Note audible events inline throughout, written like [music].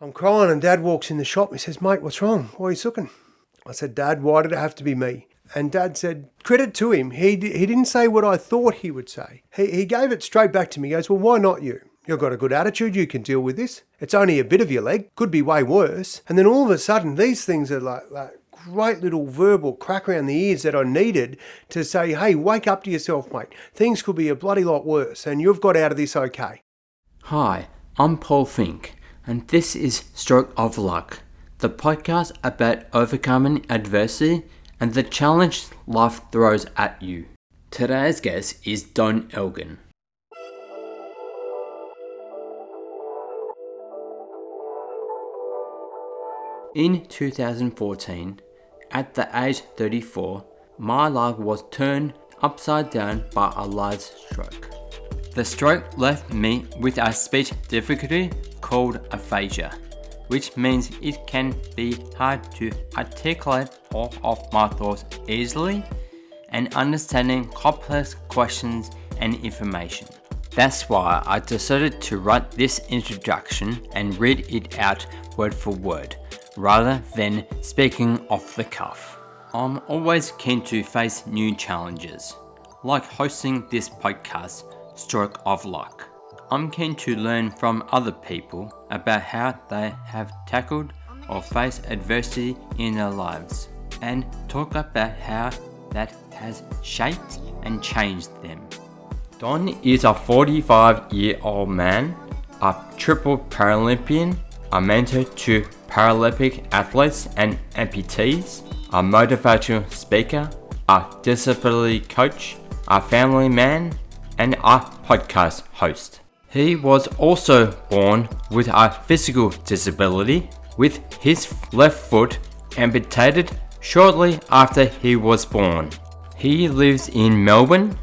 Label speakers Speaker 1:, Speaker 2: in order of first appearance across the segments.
Speaker 1: I'm crying, and Dad walks in the shop. And he says, Mate, what's wrong? Why are you sucking? I said, Dad, why did it have to be me? And Dad said, credit to him. He, d- he didn't say what I thought he would say. He, he gave it straight back to me. He goes, Well, why not you? You've got a good attitude. You can deal with this. It's only a bit of your leg. Could be way worse. And then all of a sudden, these things are like, like great little verbal crack around the ears that I needed to say, hey, wake up to yourself, mate. Things could be a bloody lot worse, and you've got out of this okay.
Speaker 2: Hi, I'm Paul Fink, and this is Stroke of Luck, the podcast about overcoming adversity and the challenge life throws at you. Today's guest is Don Elgin. In 2014, at the age 34, my life was turned upside down by a large stroke. The stroke left me with a speech difficulty called aphasia, which means it can be hard to articulate all of my thoughts easily and understanding complex questions and information. That's why I decided to write this introduction and read it out word for word rather than speaking off the cuff. I'm always keen to face new challenges, like hosting this podcast, Stroke of Luck. I'm keen to learn from other people about how they have tackled or faced adversity in their lives and talk about how that has shaped and changed them. Don is a 45 year old man, a triple Paralympian, a mentor to Paralympic athletes and amputees, a motivational speaker, a disability coach, a family man, and a podcast host. He was also born with a physical disability, with his left foot amputated shortly after he was born. He lives in Melbourne,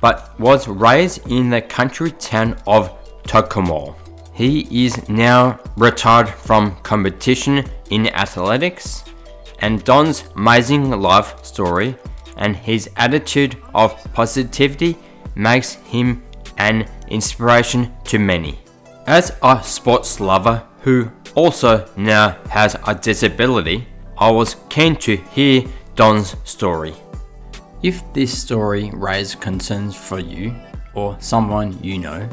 Speaker 2: but was raised in the country town of Tocumwal. He is now retired from competition in athletics, and Don's amazing life story and his attitude of positivity makes him an inspiration to many. As a sports lover who also now has a disability, I was keen to hear Don's story. If this story raised concerns for you or someone you know,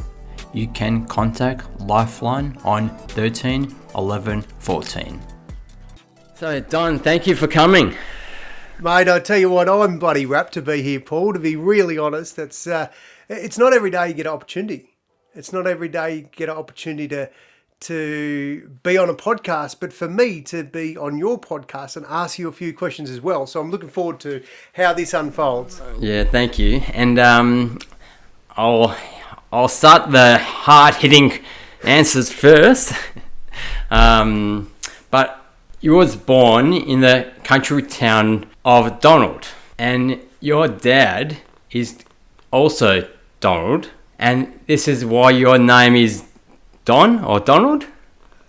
Speaker 2: you can contact Lifeline on 13 11 14. So, Don, thank you for coming.
Speaker 1: Mate, I tell you what, I'm bloody rapt to be here, Paul. To be really honest, that's uh, it's not every day you get an opportunity. It's not every day you get an opportunity to to be on a podcast, but for me to be on your podcast and ask you a few questions as well. So I'm looking forward to how this unfolds.
Speaker 2: Yeah, thank you. And um, I'll I'll start the hard hitting answers first. [laughs] um, but you was born in the country town of Donald, and your dad is also Donald, and this is why your name is Don or Donald,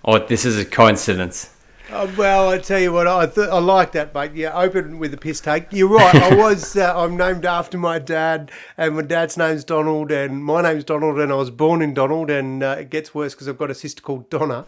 Speaker 2: or this is a coincidence.
Speaker 1: Uh, well, I tell you what, I th- I like that, mate. Yeah, open with a piss take. You're right. I was. Uh, I'm named after my dad, and my dad's name's Donald, and my name's Donald, and I was born in Donald, and uh, it gets worse because I've got a sister called Donna.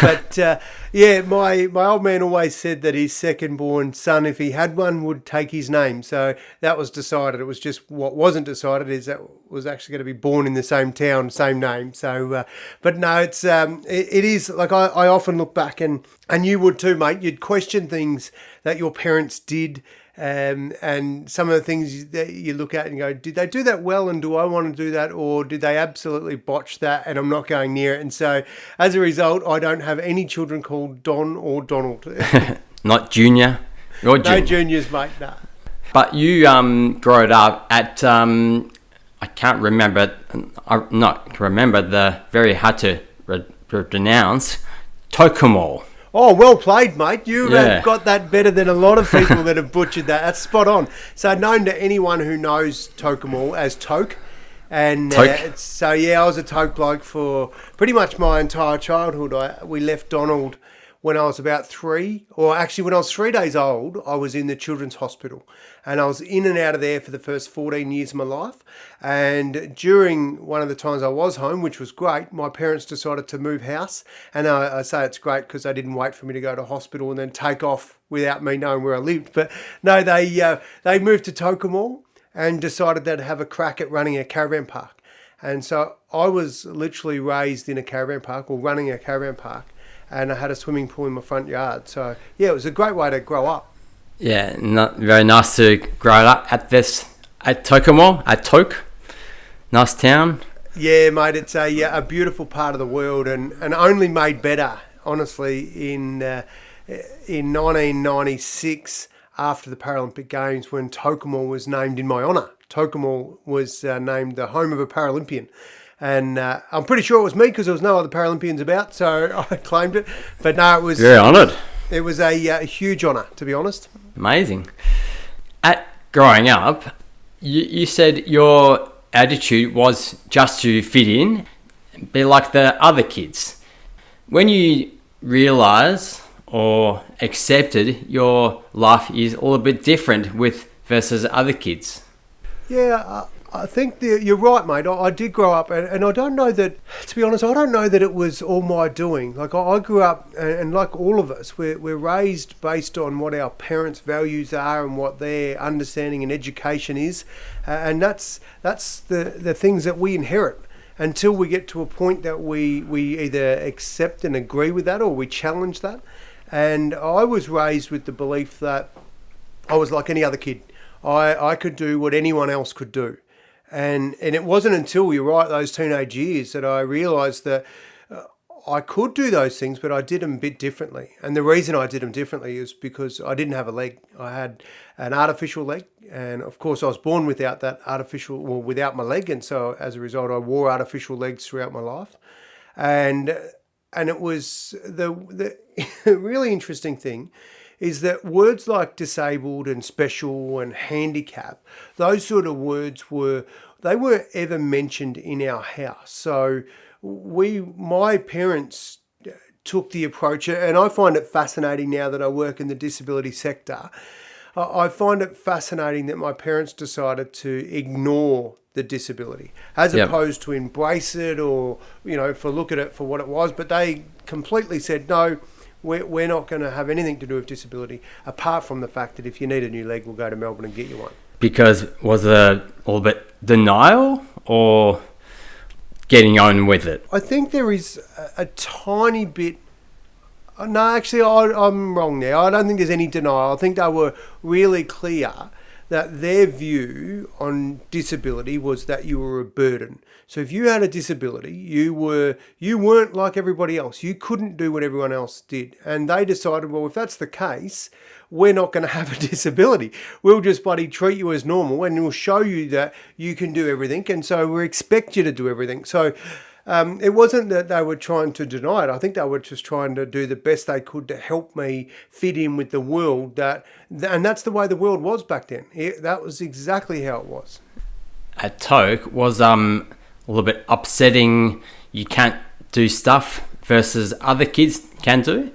Speaker 1: But uh, yeah, my my old man always said that his second born son, if he had one, would take his name. So that was decided. It was just what wasn't decided is that was actually going to be born in the same town, same name. So, uh, but no, it's um, it, it is like I, I often look back and and you would too, mate. You'd question things that your parents did. Um, and some of the things that you look at and go, did they do that well? And do I want to do that? Or did they absolutely botch that? And I'm not going near it. And so as a result, I don't have any children called Don or Donald. [laughs]
Speaker 2: Not junior. You're
Speaker 1: no juniors, mate. No.
Speaker 2: But you um, growed up at um, I can't remember. I not remember the very hard to re- pronounce Tocumwal.
Speaker 1: Oh, well played, mate. You
Speaker 2: Yeah.
Speaker 1: have got that better than a lot of people that have butchered that. That's spot on. So, known to anyone who knows Tocumwal as Toke. And uh, so, yeah, I was a Toke bloke for pretty much my entire childhood. I, we left Donald when I was about three, or actually when I was three days old, I was in the children's hospital, and I was in and out of there for the first 14 years of my life. And during one of the times I was home, which was great, my parents decided to move house, and I, I say it's great because they didn't wait for me to go to hospital and then take off without me knowing where I lived. But no, they uh, they moved to Tocumwal and decided they'd have a crack at running a caravan park. And so I was literally raised in a caravan park or running a caravan park, and I had a swimming pool in my front yard. So yeah, it was a great way to grow up.
Speaker 2: Yeah, not very nice to grow up at this at Tocumwal at Toke, nice town.
Speaker 1: Yeah, mate, it's a yeah, a beautiful part of the world, and, and only made better, honestly, in uh, in 1996 after the Paralympic Games when Tocumwal was named in my honour. Tocumwal was uh, named the home of a Paralympian. And uh, I'm pretty sure it was me because there was no other Paralympians about, so [laughs] I claimed it. But no, it was
Speaker 2: Very honoured.
Speaker 1: it was a, uh, a huge honour, to be honest.
Speaker 2: Amazing. At growing up, you, you said your attitude was just to fit in, be like the other kids. When you realize or accepted your life is all a bit different with versus other kids.
Speaker 1: Yeah, I, think the, you're right, mate. I, I did grow up, and, and I don't know that, to be honest, I don't know that it was all my doing. Like, I, I grew up, and, and like all of us, we're, we're raised based on what our parents' values are and what their understanding and education is. Uh, and that's, that's the, the things that we inherit until we get to a point that we, we either accept and agree with that or we challenge that. And I was raised with the belief that I was like any other kid. I, I could do what anyone else could do. And, and it wasn't until you're right, those teenage years, that I realised that uh, I could do those things, but I did them a bit differently. And the reason I did them differently is because I didn't have a leg. I had an artificial leg. And of course, I was born without that artificial, well, without my leg. And so as a result, I wore artificial legs throughout my life. And and it was the the [laughs] really interesting thing is that words like disabled and special and handicap, those sort of words were they weren't ever mentioned in our house. So we, my parents took the approach, and I find it fascinating now that I work in the disability sector. I find it fascinating that my parents decided to ignore the disability as
Speaker 2: Yep.
Speaker 1: opposed to embrace it or, you know, for look at it for what it was. But they completely said, no, we're, we're not going to have anything to do with disability apart from the fact that if you need a new leg, we'll go to Melbourne and get you one.
Speaker 2: Because was it a little bit denial or getting on with it?
Speaker 1: I think there is a, a tiny bit. uh, No, actually, I, I'm wrong there. I don't think there's any denial. I think they were really clear that their view on disability was that you were a burden. So if you had a disability, you were you weren't like everybody else. You couldn't do what everyone else did, and they decided, well, if that's the case, we're not going [laughs] to have a disability. We'll just bloody treat you as normal, and we'll show you that you can do everything, and so we expect you to do everything. So. Um, it wasn't that they were trying to deny it. I think they were just trying to do the best they could to help me fit in with the world. That, and that's the way the world was back then. It, that was exactly how it was.
Speaker 2: At Toke was um a little bit upsetting. You can't do stuff versus other kids can do.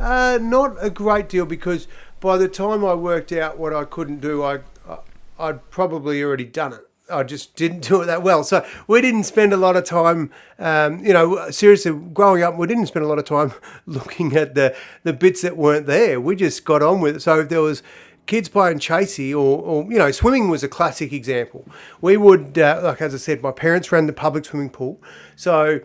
Speaker 1: Uh, not a great deal because by the time I worked out what I couldn't do, I, I I'd probably already done it. I just didn't do it that well. So we didn't spend a lot of time, um, you know, seriously, growing up, we didn't spend a lot of time [laughs] looking at the, the bits that weren't there. We just got on with it. So if there was kids playing chasey or, or you know, swimming was a classic example. We would, uh, like as I said, my parents ran the public swimming pool. So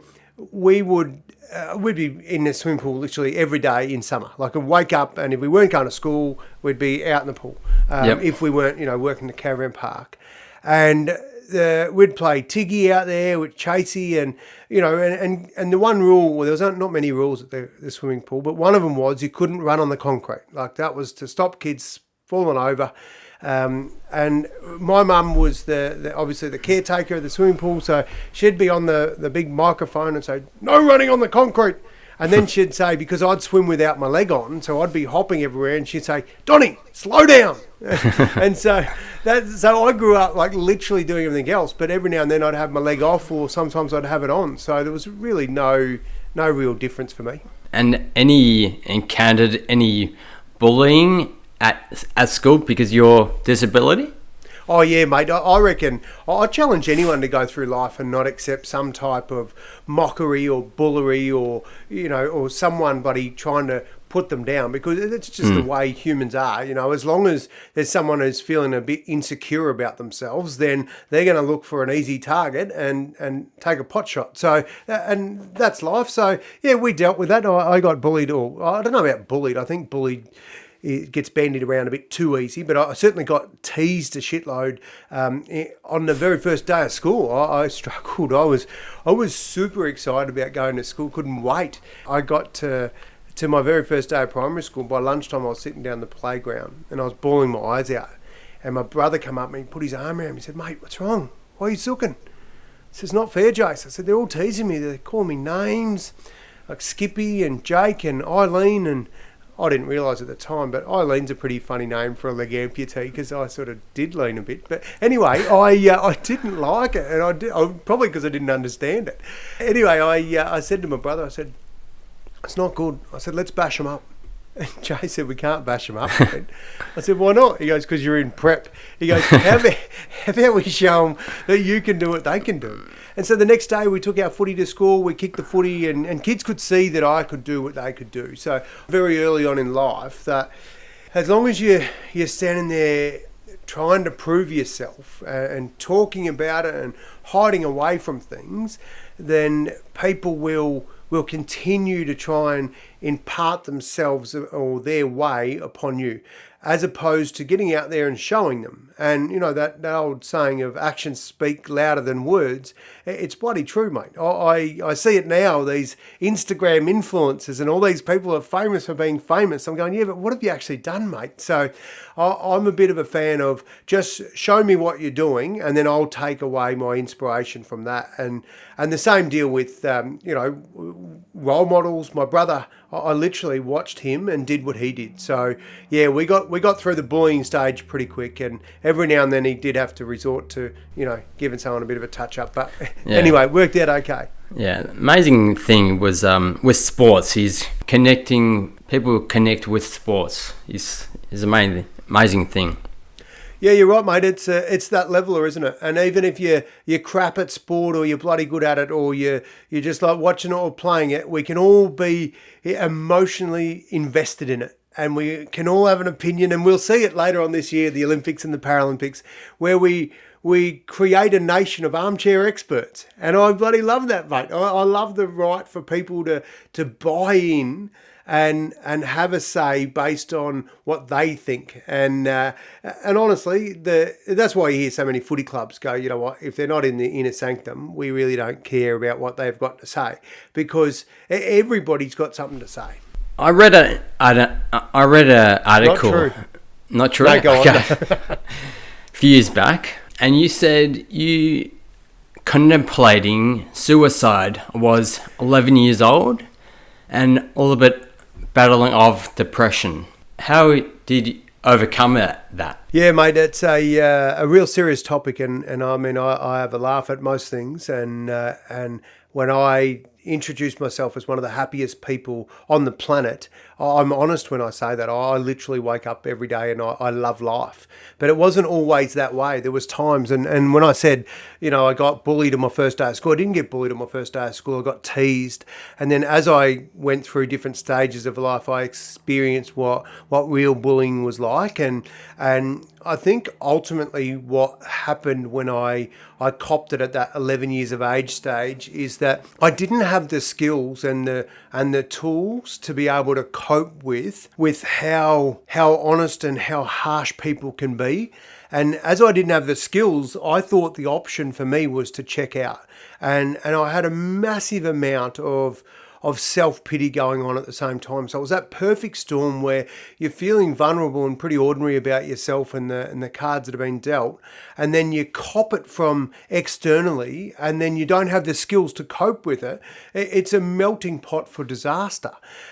Speaker 1: we would uh, we'd be in the swimming pool literally every day in summer. Like I'd wake up, and if we weren't going to school, we'd be out in the pool. Um,
Speaker 2: Yep.
Speaker 1: If we weren't, you know, working the caravan park, and the, we'd play tiggy out there with Chasey, and you know, and, and, and the one rule, well, there was not, not many rules at the, the swimming pool, but one of them was you couldn't run on the concrete. Like that was to stop kids falling over. Um, and my mum was the, the obviously the caretaker of the swimming pool, so she'd be on the, the big microphone and say, "No running on the concrete." And then [laughs] she'd say, because I'd swim without my leg on, so I'd be hopping everywhere, and she'd say, "Donny, slow down." [laughs] [laughs] and so that so I grew up like literally doing everything else, but every now and then I'd have my leg off, or sometimes I'd have it on. So there was really no no real difference for me.
Speaker 2: And any encountered any bullying at at school because your disability?
Speaker 1: Oh yeah, mate. I, I reckon I challenge anyone to go through life and not accept some type of mockery or bullery or you know or someone buddy trying to put them down because it's just the hmm. way humans are. You know, as long as there's someone who's feeling a bit insecure about themselves, then they're going to look for an easy target and and take a pot shot. So and that's life. So yeah, we dealt with that. I, I got bullied, or I don't know about bullied. I think bullied it gets bandied around a bit too easy. But I certainly got teased a shitload um, eh, on the very first day of school. I, I struggled. I was I was super excited about going to school. Couldn't wait. I got to to my very first day of primary school. By lunchtime, I was sitting down the playground and I was bawling my eyes out. And my brother come up and he put his arm around me. He said, "Mate, what's wrong? Why are you sooking?" I said, "It's not fair, Jace." I said, "They're all teasing me. They're calling me names." Like Skippy and Jake and Eileen and I didn't realise at the time, but Eileen's a pretty funny name for a leg amputee because I sort of did lean a bit. But anyway, I uh, I didn't like it, and I, did, I probably because I didn't understand it. Anyway, I uh, I said to my brother, I said, "It's not good." I said, "Let's bash them up." And [laughs] Jay said, "We can't bash them up." I said- I said, "Why not?" He goes, "Because you're in prep." He goes, [laughs] "How about, how about we show them that you can do what they can do?" And so the next day we took our footy to school, we kicked the footy, and, and kids could see that I could do what they could do. So very early on in life, that as long as you you're standing there trying to prove yourself and talking about it and hiding away from things, then people will will continue to try and impart themselves or their way upon you as opposed to getting out there and showing them. And you know that, that old saying of actions speak louder than words. It's bloody true, mate. I, I, I see it now. These Instagram influencers and all these people are famous for being famous. I'm going, yeah, but what have you actually done, mate? So I, I'm a bit of a fan of just show me what you're doing, and then I'll take away my inspiration from that. And and the same deal with um, you know role models. My brother, I, I literally watched him and did what he did. So yeah, we got we got through the bullying stage pretty quick, and every now and then he did have to resort to you know giving someone a bit of a touch up. But
Speaker 2: Yeah.
Speaker 1: anyway, worked out okay.
Speaker 2: Yeah, amazing thing was um, with sports is connecting. People connect with sports is is amazing amazing thing.
Speaker 1: Yeah, you're right, mate. It's uh, it's that leveler, isn't it? And even if you you're crap at sport or you're bloody good at it or you you're just like watching it or playing it, we can all be emotionally invested in it, and we can all have an opinion. And we'll see it later on this year, the Olympics and the Paralympics, where we we create a nation of armchair experts, and I bloody love that, mate. I, I love the right for people to to buy in and and have a say based on what they think. And uh, and honestly, the that's why you hear so many footy clubs go. You know what? If they're not in the inner sanctum, we really don't care about what they've got to say because everybody's got something to say.
Speaker 2: I read a I, don't- I read a article.
Speaker 1: true.
Speaker 2: Not true.
Speaker 1: No, go on.
Speaker 2: a few years back, and you said you contemplating suicide was 11 years old and a little bit battling of depression. How did you overcome that? that?
Speaker 1: Yeah, mate, it's a uh, a real serious topic, and, and I mean, I, I have a laugh at most things, and uh, and when I introduce myself as one of the happiest people on the planet, I'm honest when I say that. I literally wake up every day and I, I love life, but it wasn't always that way. There was times, and, and when I said, you know, I got bullied on my first day of school, I didn't get bullied on my first day of school. I got teased, and then as I went through different stages of life, I experienced what what real bullying was like, and and I think ultimately what happened when I I copped it at that 11 years of age stage is that I didn't have the skills and the and the tools to be able to cope with with how how honest and how harsh people can be. And as I didn't have the skills, I thought the option for me was to check out. And and I had a massive amount of of self pity going on at the same time. So it was that perfect storm where you're feeling vulnerable and pretty ordinary about yourself and the and the cards that have been dealt, and then you cop it from externally, and then you don't have the skills to cope with it. It's a melting pot for disaster,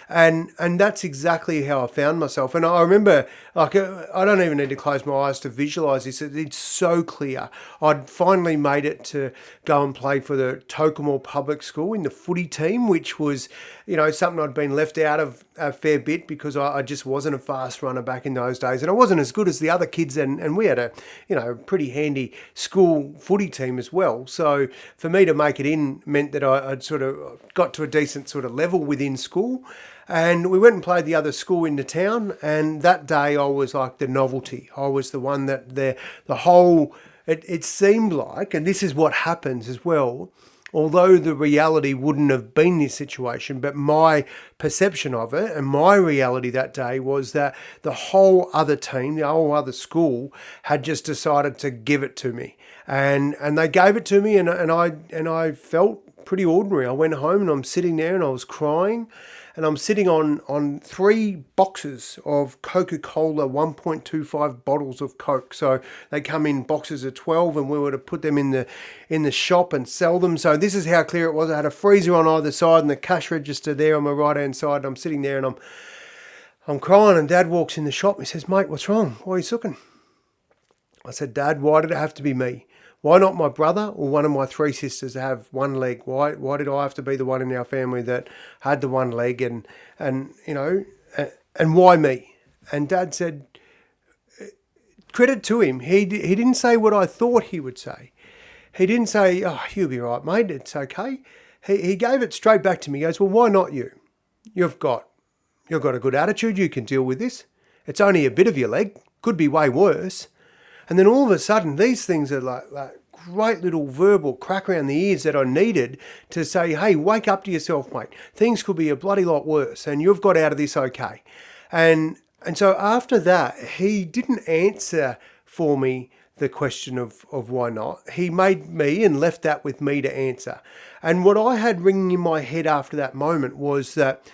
Speaker 1: and and that's exactly how I found myself. And I remember, like, uh, I don't even need to close my eyes to visualize this. It's so clear. I'd finally made it to go and play for the Tocumwal Public School in the footy team, which was was, you know, something I'd been left out of a fair bit because I, I, just wasn't a fast runner back in those days, and I wasn't as good as the other kids. And, and we had a, you know, pretty handy school footy team as well. So for me to make it in meant that I, I'd sort of got to a decent sort of level within school. And we went and played the other school in the town. And that day I was like the novelty. I was the one that the, the whole, it, it seemed like, and this is what happens as well, although the reality wouldn't have been this situation, but my perception of it and my reality that day was that the whole other team, the whole other school, had just decided to give it to me, and and they gave it to me, and and I and I felt pretty ordinary. I went home and I'm sitting there and I was crying, and I'm sitting on on three boxes of Coca-Cola 1.25 bottles of Coke. So they come in boxes of 12 and we were to put them in the in the shop and sell them. So this is how clear it was. I had a freezer on either side and the cash register there on my right hand side. And I'm sitting there and I'm I'm crying and dad walks in the shop. He says, "Mate, what's wrong? Why are you sucking?" I said, "Dad, why did it have to be me?" Why not my brother or one of my three sisters have one leg? Why why did I have to be the one in our family that had the one leg and and you know and why me? And Dad said, credit to him. He he didn't say what I thought he would say. He didn't say, "Oh, you'll be right, mate. It's okay." He he gave it straight back to me. He goes, "Well, why not you? You've got you've got a good attitude. You can deal with this. It's only a bit of your leg. Could be way worse." And then all of a sudden, these things are like, like great little verbal crack around the ears that I needed to say, hey, wake up to yourself, mate. Things could be a bloody lot worse, and you've got out of this okay. And and so after that, he didn't answer for me the question of, of why not. He made me and left that with me to answer. And what I had ringing in my head after that moment was that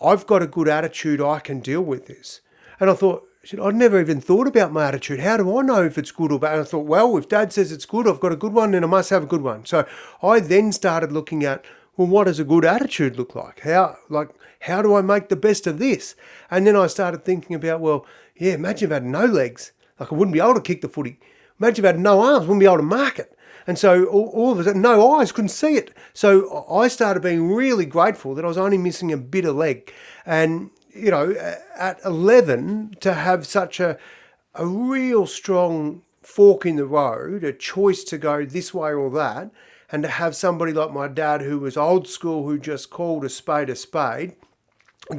Speaker 1: I've got a good attitude, I can deal with this. And I thought, said, I'd never even thought about my attitude. How do I know if it's good or bad? And I thought, well, if dad says it's good, I've got a good one, then I must have a good one. So I then started looking at, well, what does a good attitude look like? How, like, how do I make the best of this? And then I started thinking about, well, yeah, imagine if I had no legs. Like, I wouldn't be able to kick the footy. Imagine if I had no arms, wouldn't be able to mark it. And so all, all of a sudden, no eyes, couldn't see it. So I started being really grateful that I was only missing a bit of leg. And you know, at 11 to have such a, a real strong fork in the road, a choice to go this way or that, and to have somebody like my dad who was old school, who just called a spade a spade,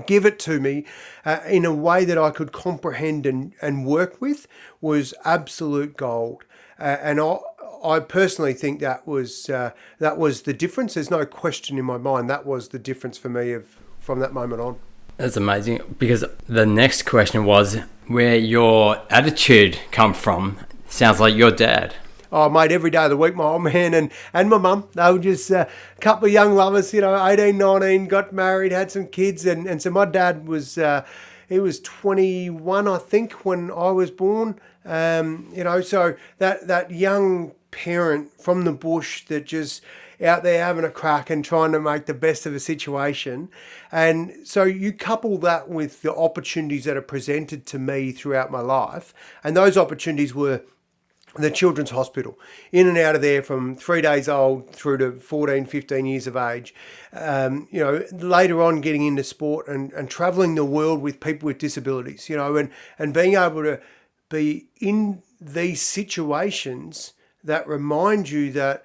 Speaker 1: give it to me uh, in a way that I could comprehend and, and work with was absolute gold. Uh, and I, I personally think that was uh, that was the difference. There's no question in my mind that was the difference for me of from that moment on.
Speaker 2: That's amazing because the next question was where your attitude come from. Sounds like your dad.
Speaker 1: Oh, mate, every day of the week, my old man and, and my mum, they were just uh, a couple of young lovers, you know, 18, 19, got married, had some kids. And, and so my dad was, uh, he was 21, I think, when I was born. Um, you know, so that, that young parent from the bush that just, out there having a crack and trying to make the best of a situation. And so you couple that with the opportunities that are presented to me throughout my life. And those opportunities were the children's hospital in and out of there from three days old through to 14 15 years of age um, you know later on getting into sport and, and traveling the world with people with disabilities you know and and being able to be in these situations that remind you that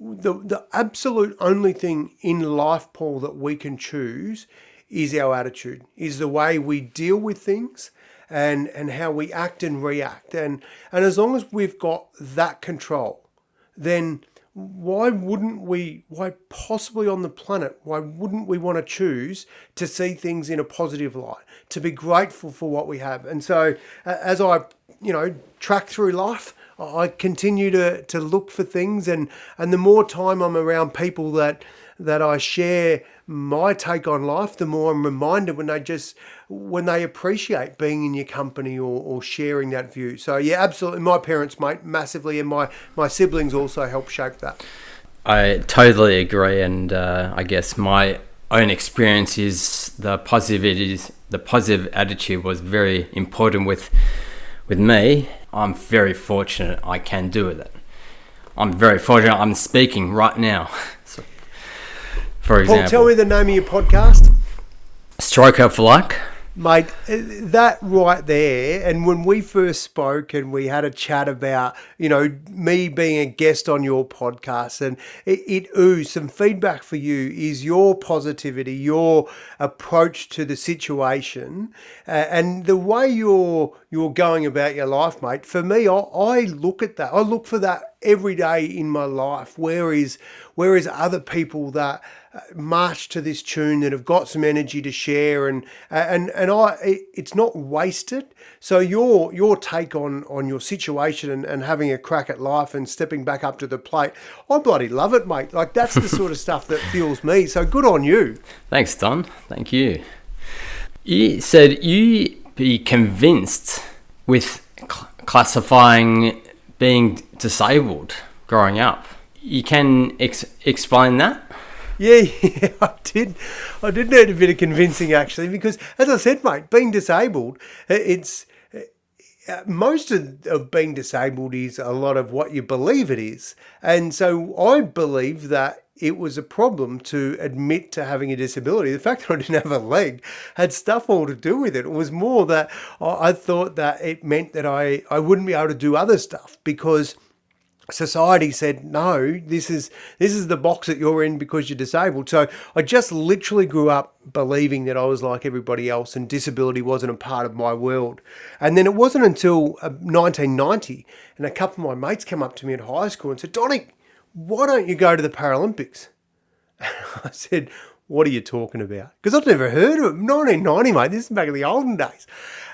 Speaker 1: the, the absolute only thing in life, Paul, that we can choose is our attitude, is the way we deal with things and, and how we act and react. And, and as long as we've got that control, then why wouldn't we, why possibly on the planet, why wouldn't we want to choose to see things in a positive light, to be grateful for what we have? And so as I, you know, track through life, I continue to, to look for things, and, and the more time I'm around people that that I share my take on life, the more I'm reminded when they just when they appreciate being in your company or, or sharing that view. So yeah, absolutely, my parents, mate, massively, and my my siblings also help shape that.
Speaker 2: I totally agree, and uh, I guess my own experience is the positivity, the positive attitude was very important with with me, I'm very fortunate I can do with it. I'm very fortunate I'm speaking right now. [laughs] so, For
Speaker 1: Paul, tell me the name of your podcast.
Speaker 2: stroke of luck.
Speaker 1: Mate, that right there, and when we first spoke and we had a chat about, you know, me being a guest on your podcast, and it, it some feedback for you is your positivity, your approach to the situation, uh, and the way you're you're going about your life, mate. For me, I, I look at that. I look for that every day in my life. Where is where is other people that uh, march to this tune that have got some energy to share and uh, and and I it- it's not wasted. So your your take on on your situation and, and having a crack at life and stepping back up to the plate, I bloody love it, mate. Like that's the sort of [laughs] stuff that fuels me. So good on you.
Speaker 2: Thanks, Don. Thank you. You said you be convinced with cl- classifying being disabled growing up. You can ex- explain that?
Speaker 1: Yeah, [laughs] yeah, I did. I did need a bit of convincing actually, because as I said, mate, being disabled, uh, it's uh, most of, of being disabled is a lot of what you believe it is, and so I believe that it was a problem to admit to having a disability. The fact that I didn't have a leg had stuff all to do with it. It was more that I thought that it meant that I, I wouldn't be able to do other stuff because society said no this is this is the box that you're in because you're disabled so i just literally grew up believing that i was like everybody else and disability wasn't a part of my world and then it wasn't until uh, 1990 and a couple of my mates came up to me at high school and said donny why don't you go to the paralympics [laughs] i said what are you talking about because i'd never heard of it 1990 mate this is back in the olden days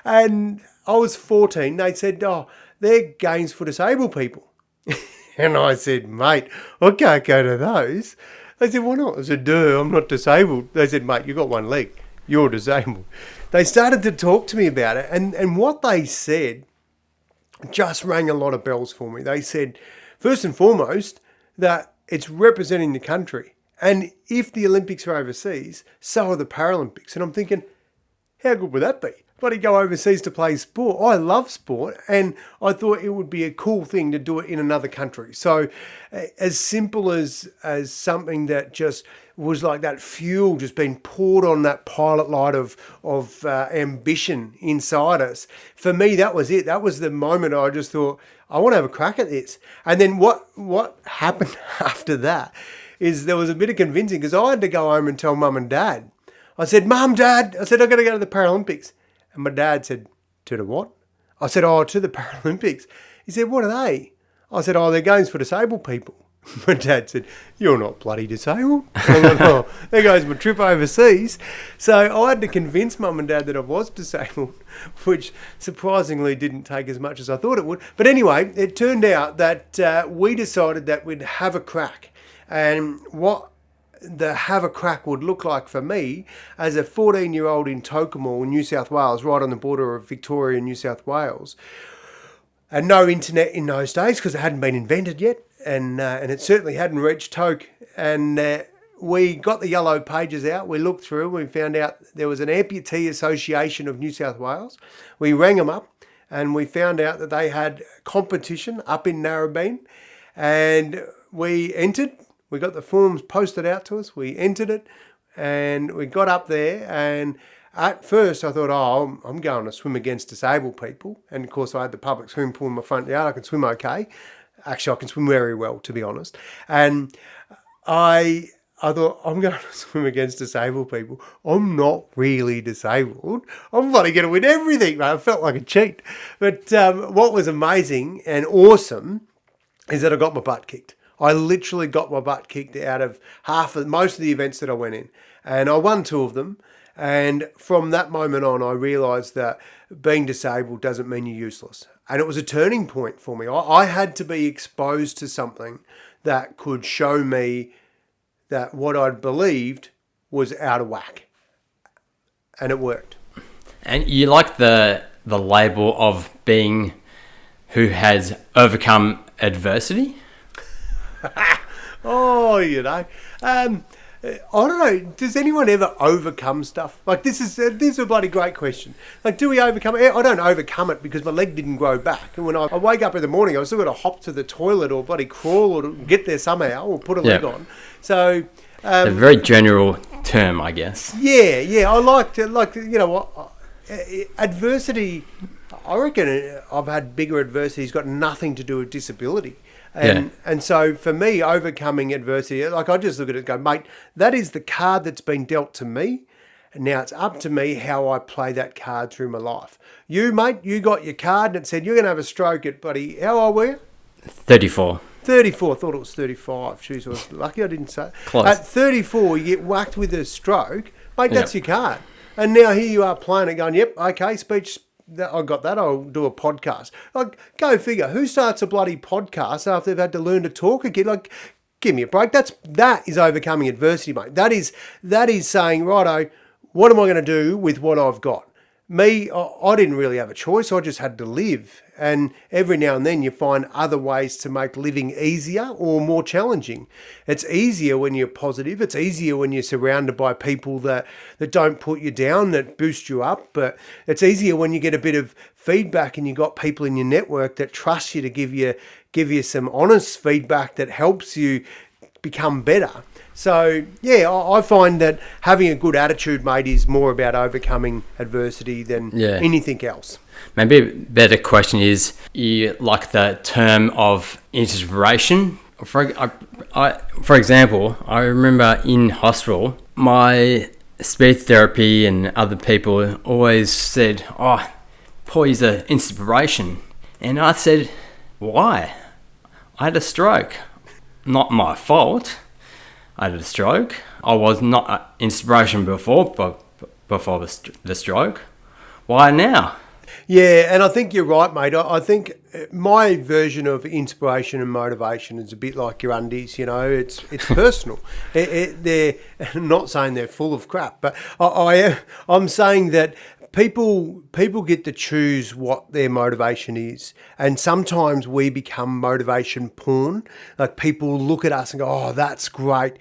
Speaker 1: and i was 14 they said oh they're games for disabled people [laughs] and I said, mate, I can't go to those. They said, why not? I said, duh, I'm not disabled. They said, mate, you've got one leg. You're disabled. They started to talk to me about it. And, and what they said just rang a lot of bells for me. They said, first and foremost, that it's representing the country. And if the Olympics are overseas, so are the Paralympics. And I'm thinking, how good would that be? Bloody go overseas to play sport. I love sport, and I thought it would be a cool thing to do it in another country. So, as simple as as something that just was like that fuel just being poured on that pilot light of of uh, ambition inside us. For me, that was it. That was the moment I just thought I want to have a crack at this. And then what what happened [laughs] after that is there was a bit of convincing because I had to go home and tell mum and dad. I said, Mum, Dad, I said, I'm going to go to the Paralympics. And my dad said, To the what? I said, Oh, to the [laughs] Paralympics. He said, What are they? I said, Oh, they're games for disabled people. [laughs] My dad said, You're not bloody disabled. [laughs] Oh, there goes my trip overseas. So I had to convince mum and dad that I was [laughs] disabled, which surprisingly didn't take as much as I thought it would. But anyway, it turned out that uh, we decided that we'd have a crack. And what the have a crack would look like for me as a 14 year old in Tocumwal, New South Wales, right on the border of Victoria and New South Wales. And no internet in those days because it hadn't been invented yet, and uh, and it certainly hadn't reached Toke. And uh, we got the yellow pages out. We looked through. We found out there was an amputee association of New South Wales. We rang them up, and we found out that they had competition up in Narrabeen, and we entered. We got the forms posted out to us. We entered it, and we got up there. And at first, I thought, oh, I'm, going to swim against disabled people. And of course, I had the public swimming pool in my front yard. I can swim okay. Actually, I can swim very well, to be honest. And I I thought I'm going to [laughs] swim against disabled people. I'm not really disabled. I'm bloody going to win everything, man. I felt like a cheat. But um, what was amazing and awesome is that I got my butt kicked. I literally got my butt kicked out of half of most of the events that I went in, and I won two of them. And from that moment on, I realised that being disabled doesn't mean you're useless. And it was a turning point for me. I, I had to be exposed to something that could show me that what I'd believed was out of whack. And it worked.
Speaker 2: And you like the the label of being who has overcome adversity? [laughs]
Speaker 1: Oh, you know. Um, I don't know. Does anyone ever overcome stuff? Like this is uh, this is a bloody great question. Like, do we overcome it? I don't overcome it because my leg didn't grow back. And when I, I wake up in the morning, I've still got to hop to the toilet or bloody crawl or get there somehow or put a leg on. So
Speaker 2: a very general term, I guess.
Speaker 1: Yeah, yeah. I like to like you know what uh, adversity. I reckon I've had bigger adversity. Has got nothing to do with disability. And,
Speaker 2: Yeah.
Speaker 1: and so for me, overcoming adversity, like I just look at it and go, mate, that is the card that's been dealt to me. And now it's up to me how I play that card through my life. You, mate, you got your card and it said, you're going to have a stroke at, buddy, how old were you?
Speaker 2: 34.
Speaker 1: 34. I thought it was 35. Jeez, I was lucky I didn't say.
Speaker 2: Close.
Speaker 1: At 34, you get whacked with a stroke. Mate, that's
Speaker 2: Yep.
Speaker 1: your card. And now here you are playing it going, yep, okay, speech, I got that, I'll do a podcast. Like, go figure. Who starts a bloody podcast after they've had to learn to talk again? Like, give me a break. That's, that is overcoming adversity, mate. That is, that is saying, righto, what am I going to do with what I've got? Me, I, didn't really have a choice. I just had to live. And every now and then you find other ways to make living easier or more challenging. It's easier when you're positive. It's easier when you're surrounded by people that, that don't put you down, that boost you up. But it's easier when you get a bit of feedback and you've got people in your network that trust you to give you give you some honest feedback that helps you become better. So yeah, I I find that having a good attitude, mate, is more about overcoming adversity than
Speaker 2: Yeah.
Speaker 1: anything else.
Speaker 2: Maybe a better question is you like the term of inspiration. For I, I, for example, I remember in hospital, my speech therapy and other people always said, "Oh, Paul is an inspiration," and I said, "Why? I had a stroke. Not my fault. I had a stroke. I was not inspiration before, but before the, st- the stroke. Why now?"
Speaker 1: Yeah, and I think you're right, mate. I, I think uh, my version of inspiration and motivation is a bit like your undies. You know, it's it's [laughs] personal. it, it, they're I'm [laughs] not saying they're full of crap, but I, I am. I'm saying that people people get to choose what their motivation is, and sometimes we become motivation porn. Like people look at us and go, "Oh, that's great."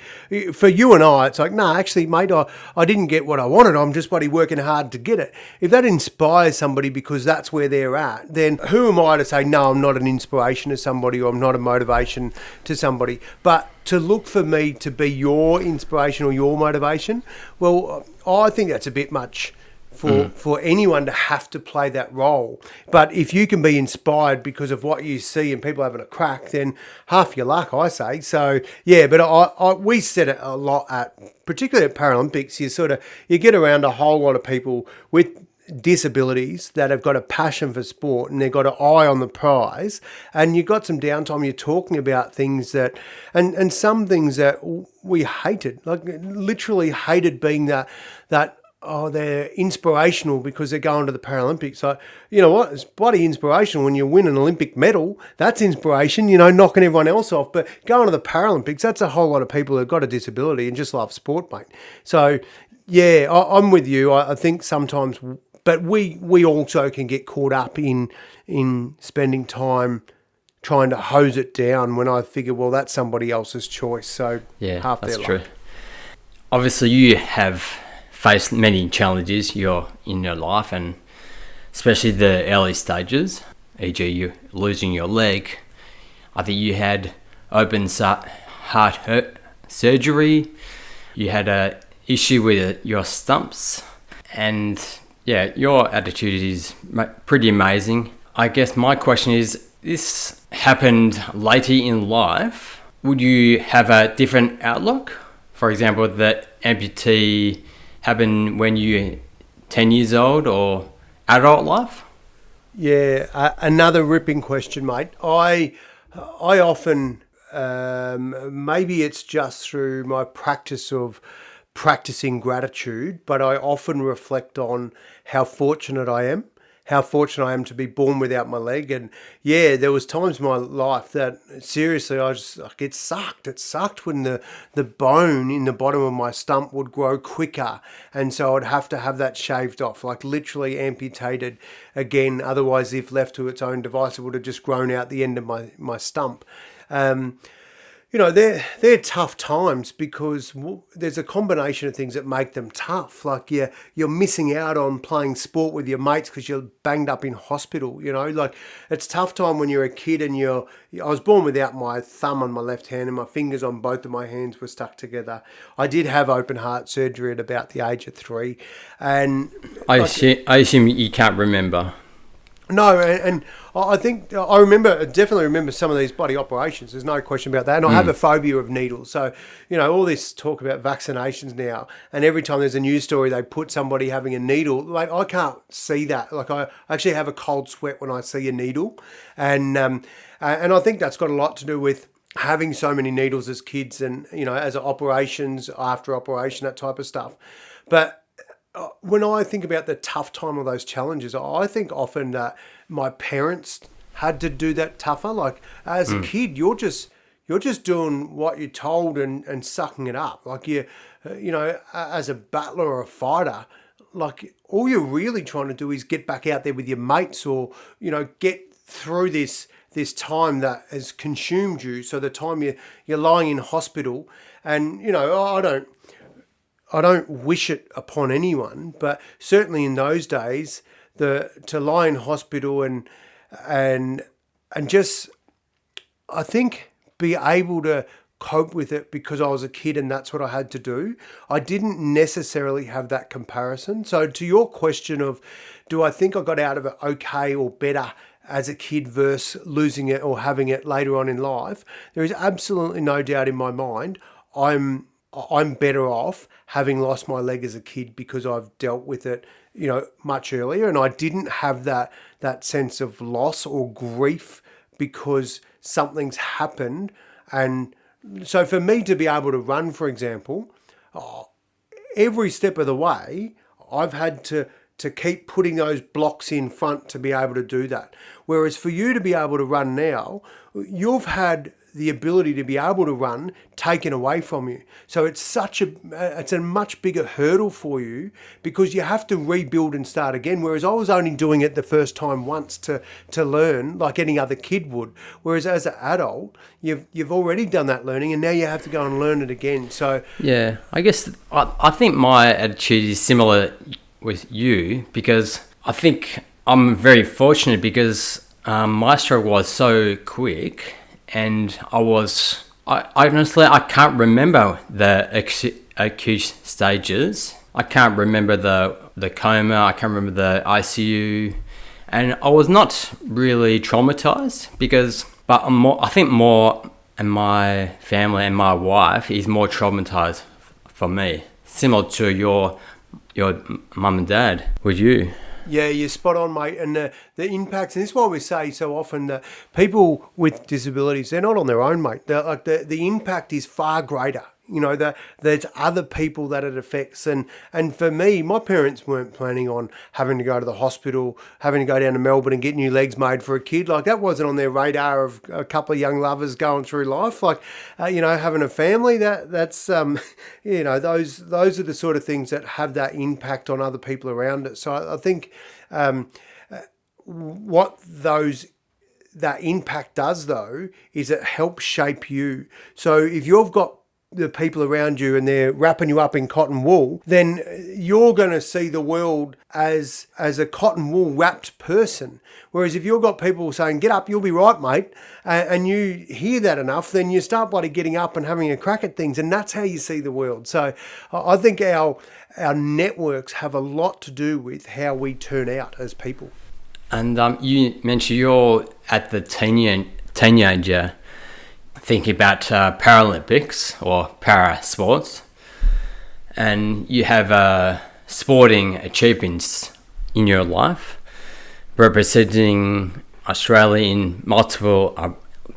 Speaker 1: For you and I, it's like, no, actually, mate, I, I didn't get what I wanted. I'm just bloody working hard to get it. If that inspires somebody because that's where they're at, then who am I to say, no, I'm not an inspiration to somebody or I'm not a motivation to somebody? But to look for me to be your inspiration or your motivation, well, I think that's a bit much for mm. for anyone to have to play that role. But if you can be inspired because of what you see and people having a crack, then half your luck, I say. So yeah, but I, I we said it a lot at particularly at Paralympics. You sort of you get around a whole lot of people with disabilities that have got a passion for sport and they've got an eye on the prize and you've got some downtime you're talking about things that and and some things that we hated like literally hated being that that oh, they're inspirational because they're going to the Paralympics. So, you know what? It's bloody inspirational when you win an Olympic medal. That's inspiration, you know, knocking everyone else off. But going to the Paralympics, that's a whole lot of people who've got a disability and just love sport, mate. So, yeah, I, I'm with you. I, I think sometimes, but we we also can get caught up in in spending time trying to hose it down when I figure, well, that's somebody else's choice. So
Speaker 2: Yeah,
Speaker 1: half
Speaker 2: that's
Speaker 1: their
Speaker 2: true.
Speaker 1: life.
Speaker 2: Obviously, you have faced many challenges you're in your life, and especially the early stages, e.g., you losing your leg. I think you had open heart hurt surgery. You had a issue with uh, your stumps, and yeah, your attitude is pretty amazing. I guess my question is: This happened later in life. Would you have a different outlook? For example, that amputee happened when you 10 years old or adult life?
Speaker 1: Yeah, uh, another ripping question, mate. I I often um, maybe it's just through my practice of practicing gratitude, but I often reflect on how fortunate I am, how fortunate I am to be born without my leg. And yeah, there was times in my life that seriously I just like it sucked. It sucked when the the bone in the bottom of my stump would grow quicker, and so I'd have to have that shaved off, like literally amputated again. Otherwise, if left to its own device, it would have just grown out the end of my my stump. Um, you know they're they're tough times because there's a combination of things that make them tough. Like you're you're missing out on playing sport with your mates because you're banged up in hospital. You know, like it's tough time when you're a kid and you're. I was born without my thumb on my left hand and my fingers on both of my hands were stuck together. I did have open heart surgery at about the age of three, and
Speaker 2: I assume, I assume you can't remember.
Speaker 1: No, and, I think I remember definitely remember some of these bloody operations. There's no question about that. And I have a phobia of needles. So you know all this talk about vaccinations now, and every time there's a news story, they put somebody having a needle. Like I can't see that. Like I actually have a cold sweat when I see a needle, and um, and I think that's got a lot to do with having so many needles as kids, and you know as operations after operation that type of stuff. But when I think about the tough time of those challenges, I think often that my parents had to do that tougher. Like as a kid, you're just you're just doing what you're told and, and sucking it up. Like you, uh, you know, as a battler or a fighter, like all you're really trying to do is get back out there with your mates, or you know, get through this this time that has consumed you. So the time you you're lying in hospital, and you know, I don't. I don't wish it upon anyone, but certainly in those days, the to lie in hospital and and and just I think be able to cope with it because I was a kid and that's what I had to do. I didn't necessarily have that comparison. So to your question of do I think I got out of it okay or better as a kid versus losing it or having it later on in life, there is absolutely no doubt in my mind I'm I'm better off having lost my leg as a kid because I've dealt with it, you know, much earlier, and I didn't have that that sense of loss or grief because something's happened. And so, for me to be able to run, for example, uh, every step of the way, I've had to to keep putting those blocks in front to be able to do that. Whereas for you to be able to run now, you've had the ability to be able to run taken away from you. So it's such a it's a much bigger hurdle for you because you have to rebuild and start again. Whereas I was only doing it the first time once to to learn like any other kid would. Whereas as an adult, you've you've already done that learning and now you have to go and learn it again. So
Speaker 2: Yeah, I guess I, I think my attitude is similar with you because I think I'm very fortunate because um, my stroke was so quick and I was. I, honestly I can't remember the acute, stages. I can't remember the the coma. I can't remember the ICU, and I was not really traumatized because. But more, I think more, and my family and my wife is more traumatized for me, similar to your your mum and dad. Would you?
Speaker 1: Yeah, you're spot on, mate. And the, the impacts, and this is why we say so often that people with disabilities, they're not on their own, mate. They're, like the, the impact is far greater. You know, that there's other people that it affects. And, and for me, my parents weren't planning on having to go to the hospital, having to go down to Melbourne and get new legs made for a kid. Like that wasn't on their radar of a couple of young lovers going through life. Like, uh, you know, having a family, that that's, um, [laughs] you know, those, those are the sort of things that have that impact on other people around it. So I, I think, um, what those that impact does though is it helps shape you. So if you've got the people around you and they're wrapping you up in cotton wool, then you're going to see the world as as a cotton wool wrapped person. Whereas if you've got people saying "Get up, you'll be right, mate," and, you hear that enough, then you start bloody getting up and having a crack at things, and that's how you see the world. So I think our our networks have a lot to do with how we turn out as people.
Speaker 2: And um, you mentioned you're at the teen, teenager thinking about uh, Paralympics or para sports, and you have uh, sporting achievements in your life, representing Australia in multiple uh,